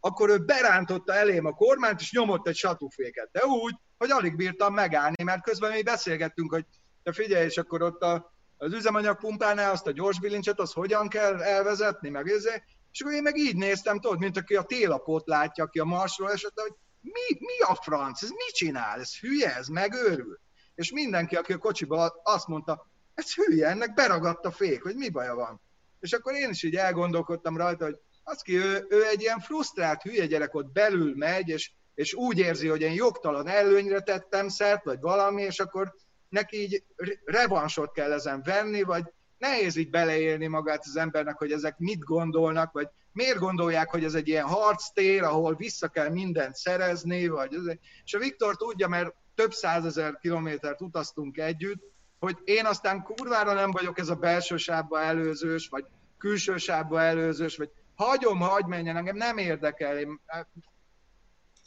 akkor ő berántotta elém a kormányt, és nyomott egy satúféket. De úgy, hogy alig bírtam megállni, mert közben mi beszélgettünk, hogy te figyelj, és akkor ott a, az üzemanyagpumpánál azt a gyors bilincset, az hogyan kell elvezetni, meg ezért. És akkor én meg így néztem, tudod, mint aki a télapot látja, aki a marsról esett, hogy mi, mi a franc, ez mit csinál, ez hülye, ez megőrül. És mindenki, aki a kocsiba azt mondta, ez hülye, ennek beragadt a fék, hogy mi baja van. És akkor én is így elgondolkodtam rajta, hogy az ki, ő, ő egy ilyen frusztrált hülye gyerek ott belül megy, és, és úgy érzi, hogy én jogtalan előnyre tettem szert, vagy valami, és akkor neki így revansot kell ezen venni, vagy nehéz így beleélni magát az embernek, hogy ezek mit gondolnak, vagy miért gondolják, hogy ez egy ilyen harctér, ahol vissza kell mindent szerezni, vagy ez, és a Viktor tudja, mert több százezer kilométert utaztunk együtt, hogy én aztán kurvára nem vagyok ez a belső sávba előzős, vagy külső sávba előzős, vagy hagyom, hagy menjen, engem nem érdekel. Én,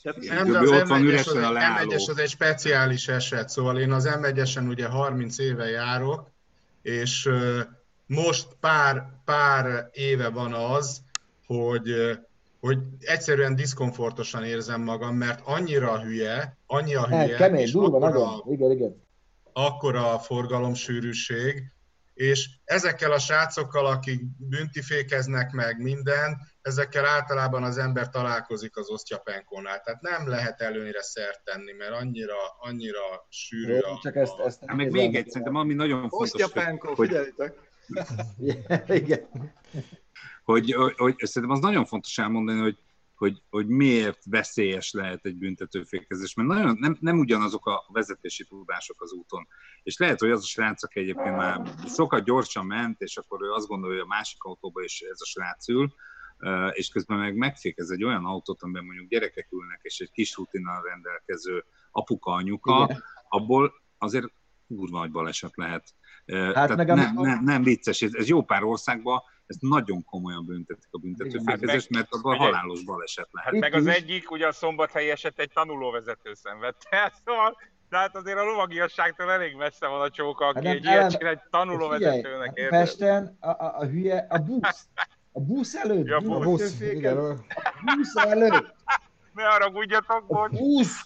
nem, de az ott van üresen a m az egy speciális eset, szóval én az m ugye 30 éve járok, és most pár, pár éve van az, hogy, hogy egyszerűen diszkomfortosan érzem magam, mert annyira hülye, annyi a hülye, kemény, és durva, nagyon. Igen, igen. akkora a forgalomsűrűség, és ezekkel a srácokkal, akik büntifékeznek meg minden, ezekkel általában az ember találkozik az osztyapenkónál. Tehát nem lehet előnyre szert tenni, mert annyira, annyira sűrű a... Csak ezt, ezt nem meg még egy, szerintem ami nagyon fontos... Osztyapenkó, hogy... figyeljétek! Igen. Hogy, hogy, hogy, szerintem az nagyon fontos elmondani, hogy hogy, hogy miért veszélyes lehet egy büntetőfékezés, mert nagyon, nem, nem ugyanazok a vezetési tudások az úton. És lehet, hogy az a srác, aki egyébként már sokat gyorsan ment, és akkor ő azt gondolja, hogy a másik autóba is ez a srác ül, és közben meg megfékez egy olyan autót, amiben mondjuk gyerekek ülnek, és egy kis rutinnal rendelkező apuka, anyuka, Igen. abból azért kurva nagy baleset lehet. Hát Tehát meg nem, nem, nem vicces, ez, ez jó pár országban ezt nagyon komolyan büntetik a büntetőfékezést, hát mert abban halálos baleset lehet. Hát meg az egyik, ugye a szombathelyi eset egy tanulóvezető szenvedte szóval tehát azért a lovagiasságtól elég messze van a csóka, aki hát egy ilyet csinál egy tanulóvezetőnek. Hát Pesten a, a, a hülye, a busz, a busz előtt. Ja, busz. A busz, igen. A busz előtt. Ne haragudjatok, bocs. A busz.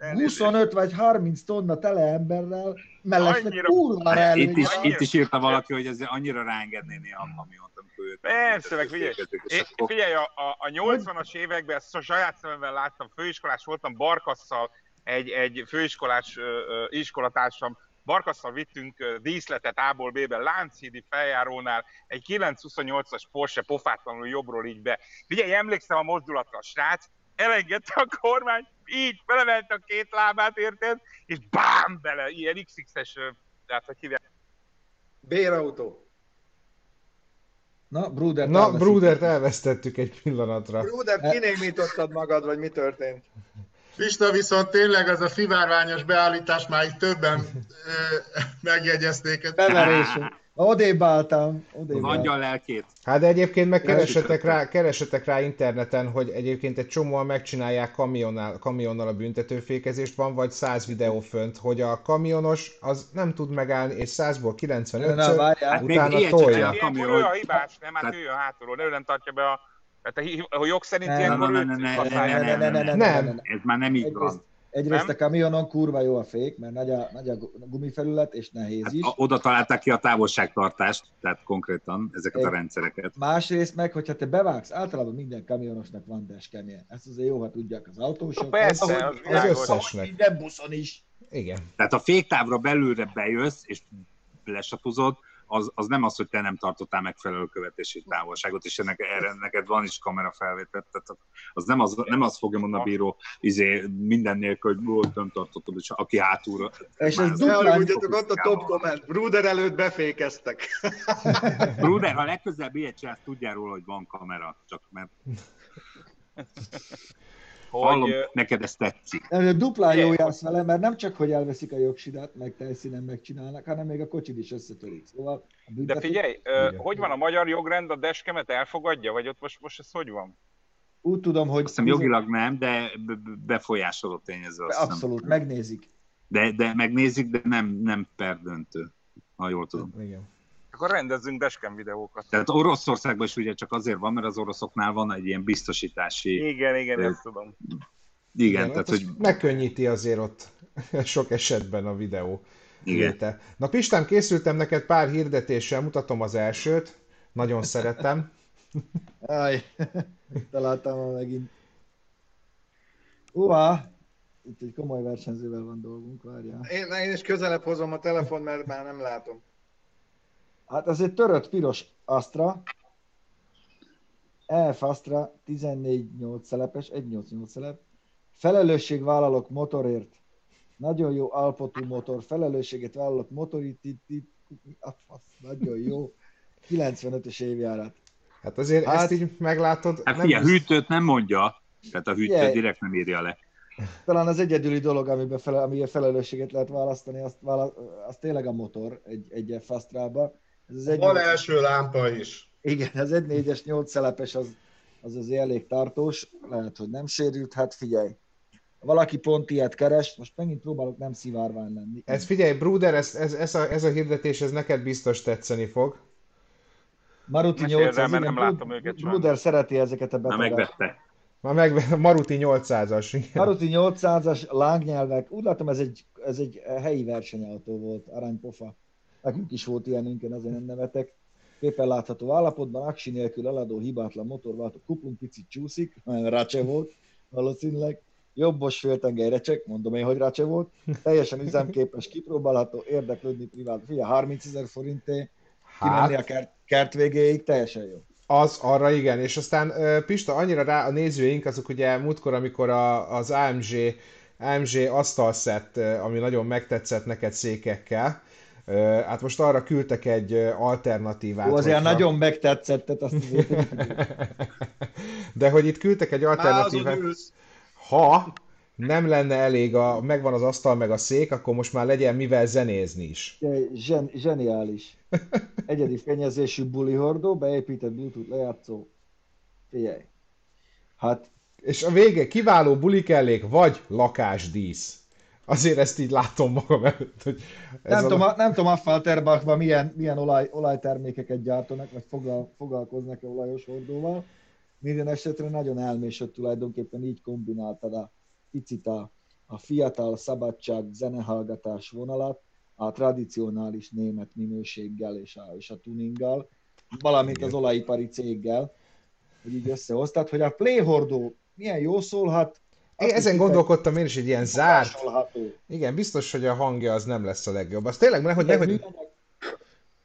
25 vagy 30 tonna tele emberrel, mellette kurva hát Itt is, itt is írta valaki, hogy ez annyira ráengedné néha a kamiont, amikor őt... Persze, meg figyelj, én, figyelj a, a, a 80-as években ezt a saját szememben láttam, főiskolás voltam, Barkasszal, egy, egy főiskolás uh, iskolatársam, Barkasszal vittünk díszletet A-ból B-be, Lánchídi feljárónál, egy 928-as Porsche pofátlanul jobbról így be. Figyelj, emlékszem a mozdulatra, a srác elengedte a kormány, így felemelt a két lábát, érted? És bám bele, ilyen XX-es, tehát hogy hívják. Bérautó. Na, Bruder, Na, Brudert elvesztettük egy pillanatra. Bruder, kinémítottad magad, vagy mi történt? Pista, viszont tényleg az a fivárványos beállítás már itt többen ö, megjegyezték. Beverésünk. Odébb álltam. Odébb az angyal lelkét. Hát de egyébként meg keresetek rá, keresetek rá interneten, hogy egyébként egy csomóan megcsinálják kamionnal, kamionnal a büntetőfékezést, van vagy 100 videó fönt, hogy a kamionos az nem tud megállni, és 100-ból 95 ször hát utána tolja. Hát ilyenkor ő a hibás, nem, hát ő a hátulról, ő nem tartja be a tehát a jog szerint ilyenkor nem, nem, nem, nem, nem, ez már nem így van. Egyrészt nem? a kamionon kurva jó a fék, mert nagy a, nagy a gumifelület, és nehéz hát, is. Oda találták ki a távolságtartást, tehát konkrétan ezeket Egy, a rendszereket. Másrészt meg, hogyha te bevágsz, általában minden kamionosnak van dashcamje. Ezt azért jó, ha tudják az autósok. Persze, az, az, az összesnek. Minden buszon is. Igen. Tehát a féktávra belülre bejössz, és lesatuzod, az, az nem az, hogy te nem tartottál megfelelő követési távolságot, és ennek, erre neked van is kamera felvétel, tehát az nem az, nem az fogja mondani a bíró izé, minden nélkül, hogy volt nem tartottad, és aki hátulra. És ez duplán. ott a top comment, Bruder előtt befékeztek. Bruder, ha legközelebb ilyet csinálsz, tudjál róla, hogy van kamera, csak mert hogy... Hallom, neked ez tetszik. Nem, duplán jó jársz vele, mert nem csak, hogy elveszik a jogsidat, meg helyszínen megcsinálnak, hanem még a kocsid is összetörik. Szóval De figyelj, uh, hogy van a magyar jogrend, a deskemet elfogadja, vagy ott most, most ez hogy van? Úgy tudom, hogy... Azt hiszem jogilag nem, de befolyásoló tényező. Abszolút, megnézik. De, de megnézik, de nem, nem per döntő, ha jól tudom. Igen. Akkor rendezzünk dashcam videókat. Tehát Oroszországban is ugye csak azért van, mert az oroszoknál van egy ilyen biztosítási... Igen, igen, Ö, ezt tudom. Igen, Igen, tehát hát hogy... megkönnyíti azért ott sok esetben a videó. Igen. léte. Na Pistán, készültem neked pár hirdetéssel, mutatom az elsőt, nagyon szeretem. Aj, találtam ma megint. Uha, itt egy komoly versenyzővel van dolgunk, várjál. Én, én is közelebb hozom a telefon, mert már nem látom. Hát ez egy törött piros Astra. EF Astra 14-8 szelepes, 1-8-8 szelep. Felelősségvállalok motorért. Nagyon jó alpotú motor, felelősséget vállalok motorit, itt, itt, a fasz, nagyon jó. 95-ös évjárat. Hát azért Hát- ezt így meglátod. Hát nem figyelj, bizt- hűtőt nem mondja, tehát a hűtőt Figyelj. direkt nem írja le. Talán az egyedüli dolog, amiben fele, amiben felelősséget lehet választani, azt, vála, az tényleg a motor egy, egy F Astrába. Ez az egy Van első lámpa is. Igen, az 1.4-es 8 szelepes az, az azért elég tartós, lehet, hogy nem sérült, hát figyelj. Valaki pont ilyet keres, most megint próbálok nem szivárvány lenni. Ez figyelj, Bruder, ez, ez, ez, a, ez a hirdetés, ez neked biztos tetszeni fog. Maruti Mesélj 800, rá, mert igen, nem láttam őket Bruder szereti ezeket a Na betegeket. megvette. Már meg Maruti 800-as. igen. Maruti 800-as lángnyelvek, úgy látom ez egy, ez egy helyi versenyautó volt, aranypofa. Nekünk is volt ilyenünk, én azért nem nevetek. Képen látható állapotban, aksi nélkül eladó hibátlan motorváltó kuplung picit csúszik, olyan rácse volt valószínűleg. Jobbos féltengely recsek, mondom én, hogy rácse volt. Teljesen üzemképes, kipróbálható, érdeklődni privát. Figyelj, 30 ezer forinté, kimenni a Hát, kert, kert végéig, teljesen jó. az arra igen, és aztán Pista, annyira rá a nézőink, azok ugye múltkor, amikor a, az AMG, AMG asztalszett, ami nagyon megtetszett neked székekkel, hát most arra küldtek egy alternatívát. Jó, azért hogyha- nagyon megtetszett, tehát azt azért. De hogy itt küldtek egy alternatívát, ha nem lenne elég, a, megvan az asztal meg a szék, akkor most már legyen mivel zenézni is. Zsen, zseniális. Egyedi fényezésű buli hordó, beépített Bluetooth lejátszó. Figyelj. Hát És a vége kiváló bulikellék, vagy lakásdísz. Azért ezt így látom magam előtt, hogy ez nem, a... tudom, a- nem tudom, Affalterbachban milyen, milyen olaj, olajtermékeket gyártanak, vagy foglal, foglalkoznak-e olajos hordóval. Minden esetre nagyon elmésött tulajdonképpen így kombináltad a picit a, a fiatal szabadság zenehallgatás vonalat, a tradicionális német minőséggel és a, és a tuninggal, valamint Igen. az olajipari céggel, hogy így összehoztad, hogy a playhordó milyen jó szólhat, ezen gondolkodtam én is, egy ilyen zárt. Igen, biztos, hogy a hangja az nem lesz a legjobb. Az tényleg, nehogy, Hogy nehogy... műanyag,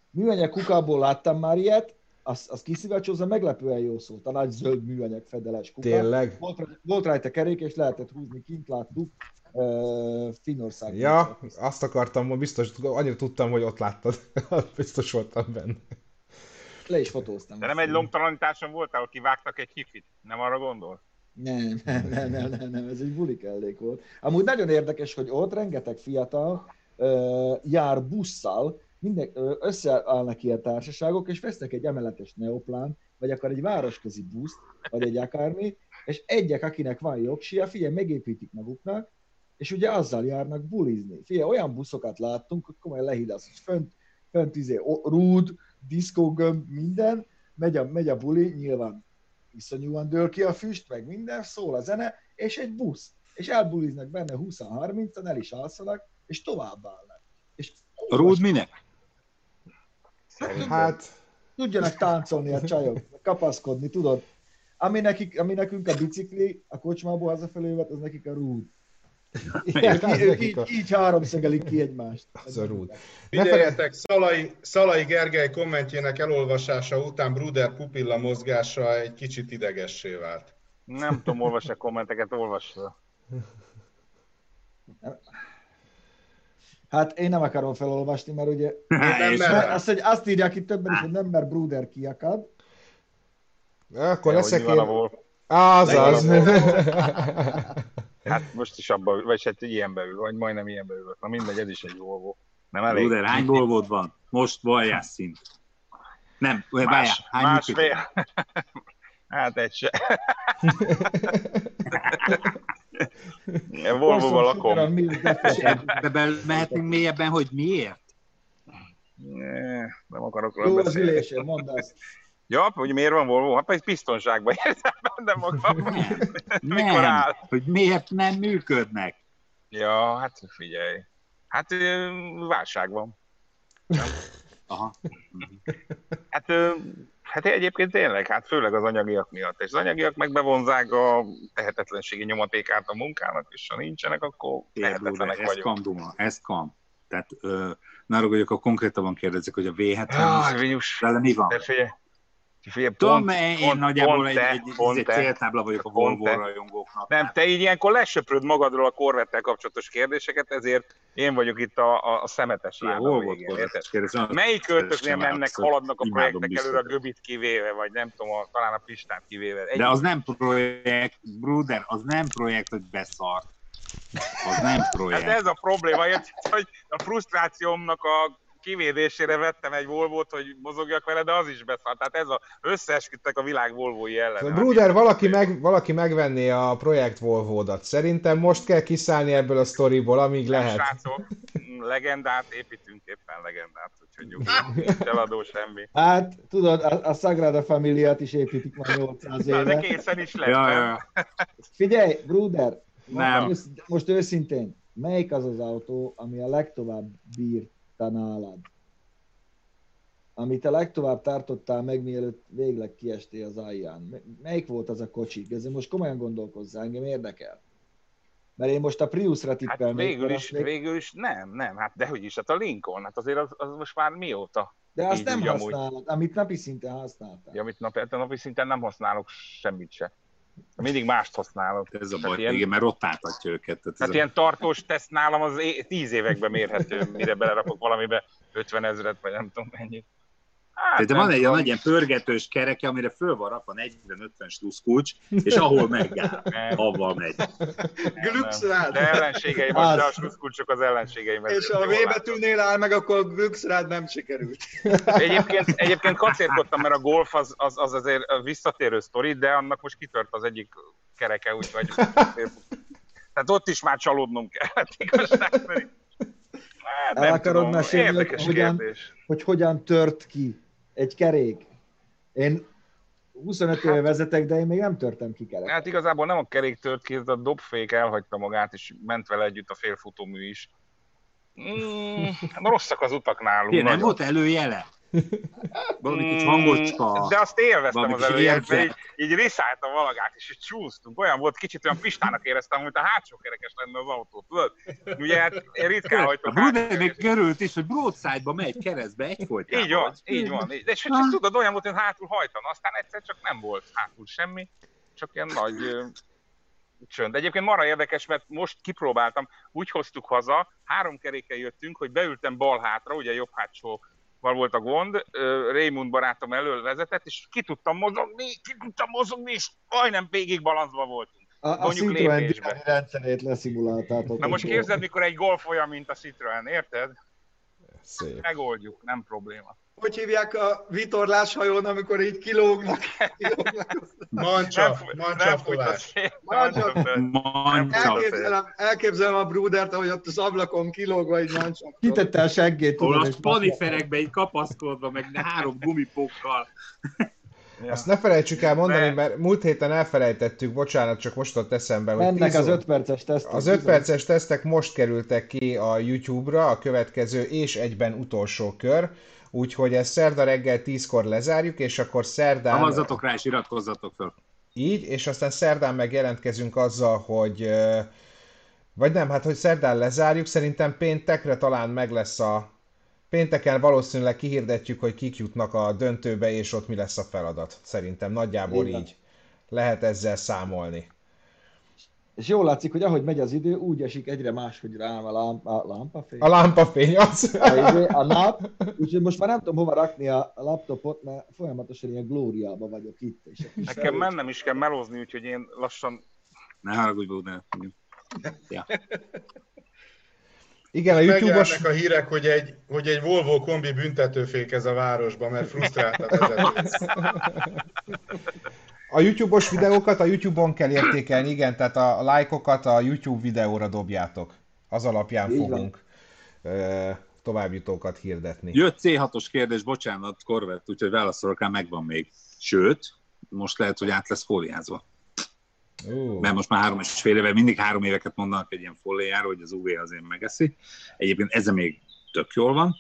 műanyag kukából láttam már ilyet, az, az kiszivacsolza, meglepően jó szólt. A nagy zöld műanyag fedeles kuka. Tényleg? Volt, volt rajta kerék, és lehetett húzni, kint láttuk. Uh, Finnországban. Ja, azt akartam, hogy biztos, annyira tudtam, hogy ott láttad. biztos voltam benne. Le is fotóztam. De nem egy lomtalanításon voltál, ahol kivágtak egy hifit? Nem arra gondol? Nem, nem, nem, nem, nem, nem, ez egy buli kellék volt. Amúgy nagyon érdekes, hogy ott rengeteg fiatal uh, jár busszal, minden, ö, összeállnak ilyen társaságok, és vesznek egy emeletes neoplán, vagy akár egy városközi buszt, vagy egy akármi, és egyek, akinek van jogsia, figyelj, megépítik maguknak, és ugye azzal járnak bulizni. Figyelj, olyan buszokat láttunk, hogy komolyan lehídasz, hogy fönt, fönt izé, rúd, diszkógömb, minden, megy a, megy a buli, nyilván iszonyúan dől ki a füst, meg minden, szól a zene, és egy busz. És elbuliznak benne 20-30-an, el is alszanak, és tovább állnak. És A Rúd minek? Hát, tudjanak táncolni a csajok, kapaszkodni, tudod? Ami, nekik, ami nekünk a bicikli, a kocsmából hazafelé jövet, az nekik a rúd. Igen, Ők, az ők így, így háromszegelik ki egymást. Az a rúd. Figyeljetek, Szalai, Szalai Gergely kommentjének elolvasása után Bruder pupilla mozgása egy kicsit idegessé vált. Nem tudom, olvasni a kommenteket, olvassa. Hát én nem akarom felolvasni, mert ugye Nem mert azt, hogy azt írják itt többen is, hogy nem mer Bruder kiakad. Akkor Ja, leszek én... Volvo. Azaz. Hát most is abban, vagy hát ilyenbe ül, vagy majdnem ilyenbe ülök. Na mindegy, ez is egy Volvo. Nem elég? Bruder, hány volvód van? Most valjás szint. Nem, várjál, Más, hány működik? másfél. hát egy se. Volvo-val lakom. Be, be, mehetünk mélyebben, hogy miért? Ne, nem akarok Jó róla az beszélni. ülésén, mondd azt. Ja, hogy miért van Volvo? Hát biztonságban érzem benne magam. Mikor áll? Nem, hogy miért nem működnek. Ja, hát figyelj. Hát válság van. Aha. Hát, hát egyébként tényleg, hát főleg az anyagiak miatt. És az anyagiak meg bevonzák a tehetetlenségi nyomatékát a munkának, és ha nincsenek, akkor tehetetlenek ez vagyunk. kam duma, ez kam. Tehát ö, ne hogy akkor konkrétabban kérdezzek, hogy a V70 Jaj, vele mi van? de figyelj, figyelj Tudom, pont, én pont, nagyjából pont egy, te, egy, pont egy céltábla vagyok a Volvo rajongóknak. Nem, te így ilyenkor lesöpröd magadról a korvettel kapcsolatos kérdéseket, ezért én vagyok itt a, a, a szemetes láda végén. Melyik költöknél mennek, haladnak a projektek előre a Göbit kivéve, vagy nem tudom, a, talán a Pistát kivéve. Egy, De az nem projekt, Bruder, az nem projekt, hogy beszar. Az nem hát projekt. ez a probléma, hogy a frusztrációmnak a kivédésére vettem egy Volvo-t, hogy mozogjak vele, de az is beszart. Tehát ez a, összeesküdtek a világ Volvói ellen. Szóval, Bruder, valaki, meg, valaki megvenné a projekt Volvo-dat. Szerintem most kell kiszállni ebből a sztoriból, amíg lehet. srácok, legendát építünk éppen legendát, úgyhogy nyugodj, eladó semmi. Hát, tudod, a, a Sagrada Familiát is építik már 800 Na, de éve. készen is lett. Ja, ja. Figyelj, Bruder, Nem. Most, most őszintén, melyik az az autó, ami a legtovább bírta nálad? Amit a legtovább tartottál meg, mielőtt végleg kiestél az alján. Melyik volt az a kocsi? Ezzel most komolyan gondolkozzál, engem érdekel. Mert én most a Priusra Hát tippelnék. végül mert is, még- végül is nem, nem, hát dehogy is, hát a Lincoln, hát azért az, az most már mióta? De azt nem úgy amúgy. használod, amit napi szinten használtál. Ja, amit napi, hát napi szinten nem használok semmit se. Mindig mást használok. Ez a baj, ilyen- igen, mert rotáltatja őket. Tehát ez Tehát a... ilyen tartós teszt nálam az é- tíz években mérhető, mire belerakok valamibe 50 ezret, vagy nem tudom mennyit. Hát, De van egy nagy ilyen pörgetős kereke, amire föl van rakva 40-50 sluszkulcs, és ahol megáll, avval megy. nem, Glücks nem. rád. De ellenségeim, de a sluszkulcsok az ellenségeim. És ha a V betűnél áll meg, akkor a Glücks rád nem sikerült. Egyébként, egyébként kacérkodtam, mert a golf az, az, az azért visszatérő sztori, de annak most kitört az egyik kereke, úgyhogy... Tehát ott is már csalódnom kellett igazság szerint. Hát, El nem akarod tudom, mesélni, hogy érdekes hogyan-. Hogy hogyan tört ki egy kerék. Én 25 éve vezetek, de én még nem törtem ki kereket. Hát igazából nem a kerék tört ki, ez a dobfék elhagyta magát, és ment vele együtt a félfutómű is. Mm, rosszak az utak nálunk. Ilyen, nem volt előjele? Valami Mm, hangocska. De azt élveztem az érzek. így, így riszáltam valagát, és így csúsztunk. Olyan volt, kicsit olyan pistának éreztem, mint a hátsó kerekes lenne az autó. Tudod? Ugye hát én ritkán A hagytam Bruder még körült is, hogy broadside-ba megy keresztbe egyfolytában. Így van, így van. így- De és csak tudod, olyan volt, hogy hátul hajtana. Aztán egyszer csak nem volt hátul semmi, csak ilyen nagy csönd. Egyébként marha érdekes, mert most kipróbáltam, úgy hoztuk haza, három keréken jöttünk, hogy beültem bal hátra, ugye jobb hátsó volt a gond, Raymond barátom elől vezetett, és ki tudtam mozogni, ki tudtam mozogni, és majdnem végig balanszba voltunk. A, a Citroen rendszerét leszimuláltátok. Na most képzeld, mikor egy golf olyan, mint a Citroen, érted? Szép. Megoldjuk, nem probléma. Hogy hívják a vitorláshajón, amikor így kilógnak? kilógnak. Mancsa, fúj- mancsa nem fújt a fulás. szél. Mancsa. Mancsa. Elképzelem, elképzelem a Brudert, ahogy ott az ablakon kilógva egy mancsat. Kitette a seggét, Ahol a spaniferekbe így kapaszkodva, meg három gumipókkal. Ja. Azt ne felejtsük el mondani, Ne. mert múlt héten elfelejtettük, bocsánat, csak most ott eszembe, hogy mennek 10 az ó- 5 perces tesztek. Az 5 perces tesztek most kerültek ki a YouTube-ra, a következő és egyben utolsó kör, úgyhogy ezt szerda reggel 10-kor lezárjuk, és akkor szerdán... Szavazzatok rá és iratkozzatok fel. Így, és aztán szerdán megjelentkezünk azzal, hogy... Vagy nem, hát hogy szerdán lezárjuk, szerintem péntekre talán meg lesz a... Pénteken valószínűleg kihirdetjük, hogy kik jutnak a döntőbe, és ott mi lesz a feladat. Szerintem nagyjából van. így lehet ezzel számolni. És jól látszik, hogy ahogy megy az idő, úgy esik egyre máshogy rám a, lámpa, a lámpafény. A lámpafény az. a, izé, a nap, úgyhogy most már nem tudom hova rakni a laptopot, mert folyamatosan ilyen glóriába vagyok itt. És Nekem mennem is kell melózni, úgyhogy én lassan Ne haragudj, Bruder. Ja. Igen, a YouTube-os... A hírek, hogy egy, hogy egy Volvo kombi büntetőfék ez a városban, mert frusztrált a vezető. A YouTube-os videókat a YouTube-on kell értékelni, igen, tehát a lájkokat a YouTube videóra dobjátok. Az alapján Így fogunk ö, továbbjutókat hirdetni. Jött C6-os kérdés, bocsánat, Korvett, úgyhogy válaszolok rá, megvan még. Sőt, most lehet, hogy át lesz fóliázva. Uh. Mert most már három és fél éve, mindig három éveket mondanak egy ilyen fóliáról, hogy az UV azért megeszi. Egyébként ez még tök jól van,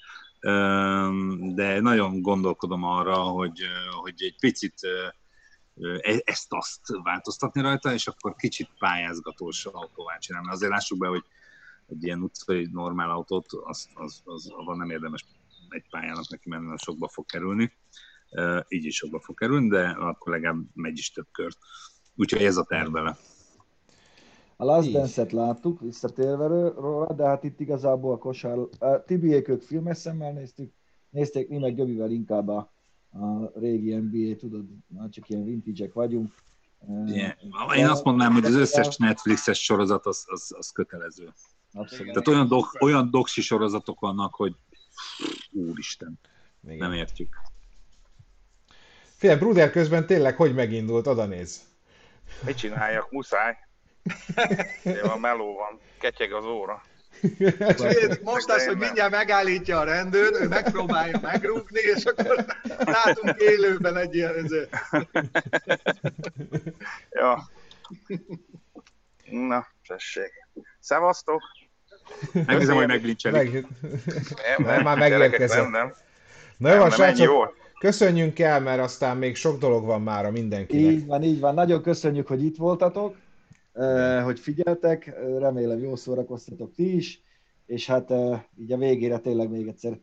de nagyon gondolkodom arra, hogy, hogy egy picit ezt-azt változtatni rajta, és akkor kicsit pályázgatós autóvá csinálni. Azért lássuk be, hogy egy ilyen utcai normál autót, az, az, az, az nem érdemes egy pályának neki menni, mert sokba fog kerülni. Így is sokba fog kerülni, de akkor legalább megy is több kört. Úgyhogy ez a terv vele. A Last Dance-et láttuk, visszatérve róla, de hát itt igazából a kosár... A Tibiék ők filmes szemmel néztük, nézték mi meg Göbivel inkább a, a régi NBA, tudod, már csak ilyen vintage vagyunk. Yeah. Én azt mondanám, hogy az összes Netflixes sorozat az, az, az kötelező. Abszolút. Tehát olyan, dok, olyan doksi sorozatok vannak, hogy úristen, Igen. nem értjük. Figyelj, Bruder közben tényleg hogy megindult, oda néz. Mit csináljak, muszáj. a meló van, ketyeg az óra. Most az, hogy mindjárt megállítja a rendőr, ő megpróbálja megrúgni, és akkor látunk élőben egy ilyen... Ezért. ja. Na, tessék. Szevasztok! Megnézem, hogy meglincselik. Meg... Nem, nem, már megérkezett. Nem, nem. Na jó, srácok, köszönjünk el, mert aztán még sok dolog van már a mindenkinek. Így van, így van. Nagyon köszönjük, hogy itt voltatok, hogy figyeltek, remélem jól szórakoztatok ti is, és hát így a végére tényleg még egyszer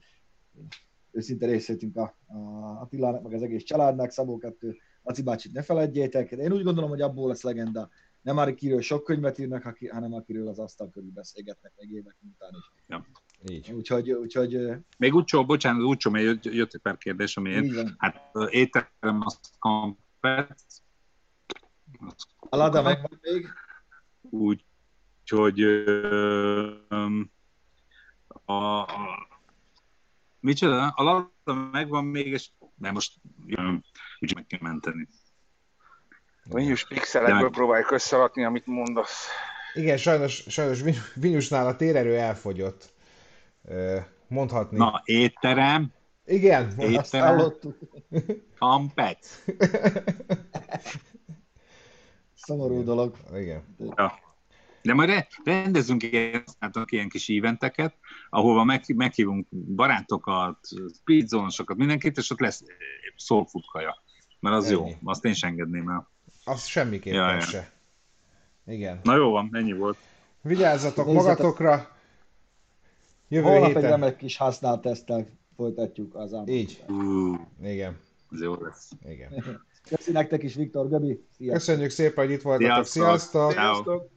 őszinte részletünk a, a Attilának, meg az egész családnak, Szabó 2, Laci bácsit ne feledjétek. Én úgy gondolom, hogy abból lesz legenda, nem akiről sok könyvet írnak, hanem akiről az asztal körül beszélgetnek még évek után is. Ja. Így. Úgyhogy, úgyhogy... Még úgycsó, bocsánat, úgycsó, mert jött, jött egy pár kérdés, amiért, hát étterem az kampet. A Lada megvan még. Úgy, hogy a, a, micsoda? A Lada megvan még, és nem most úgy meg kell menteni. Vinyus pixelekből próbáljuk összerakni, amit mondasz. Igen, sajnos, sajnos Vinyusnál a térerő elfogyott. Mondhatni. Na, étterem. Igen, étterem. azt hallottuk. Kampec. Szomorú Igen. dolog. Igen. Ja. De majd rendezünk ilyen, ilyen kis eventeket, ahova meg, meghívunk barátokat, speedzónosokat, mindenkit, és ott lesz szólfutkaja. Mert az Ennyi. jó, azt én sem engedném el. Azt semmiképpen ja, se. Igen. Na jó van, ennyi volt. Vigyázzatok Nézzetek. magatokra. Jövő Holnap héten... egy remek kis használt tesztel folytatjuk az ámot. Így. Uh, Igen. Ez jó lesz. Igen. Köszi nektek is, Viktor, Gabi. Sziasztok. Köszönjük szépen, hogy itt voltatok. Sziasztok! Sziasztok. Sziasztok.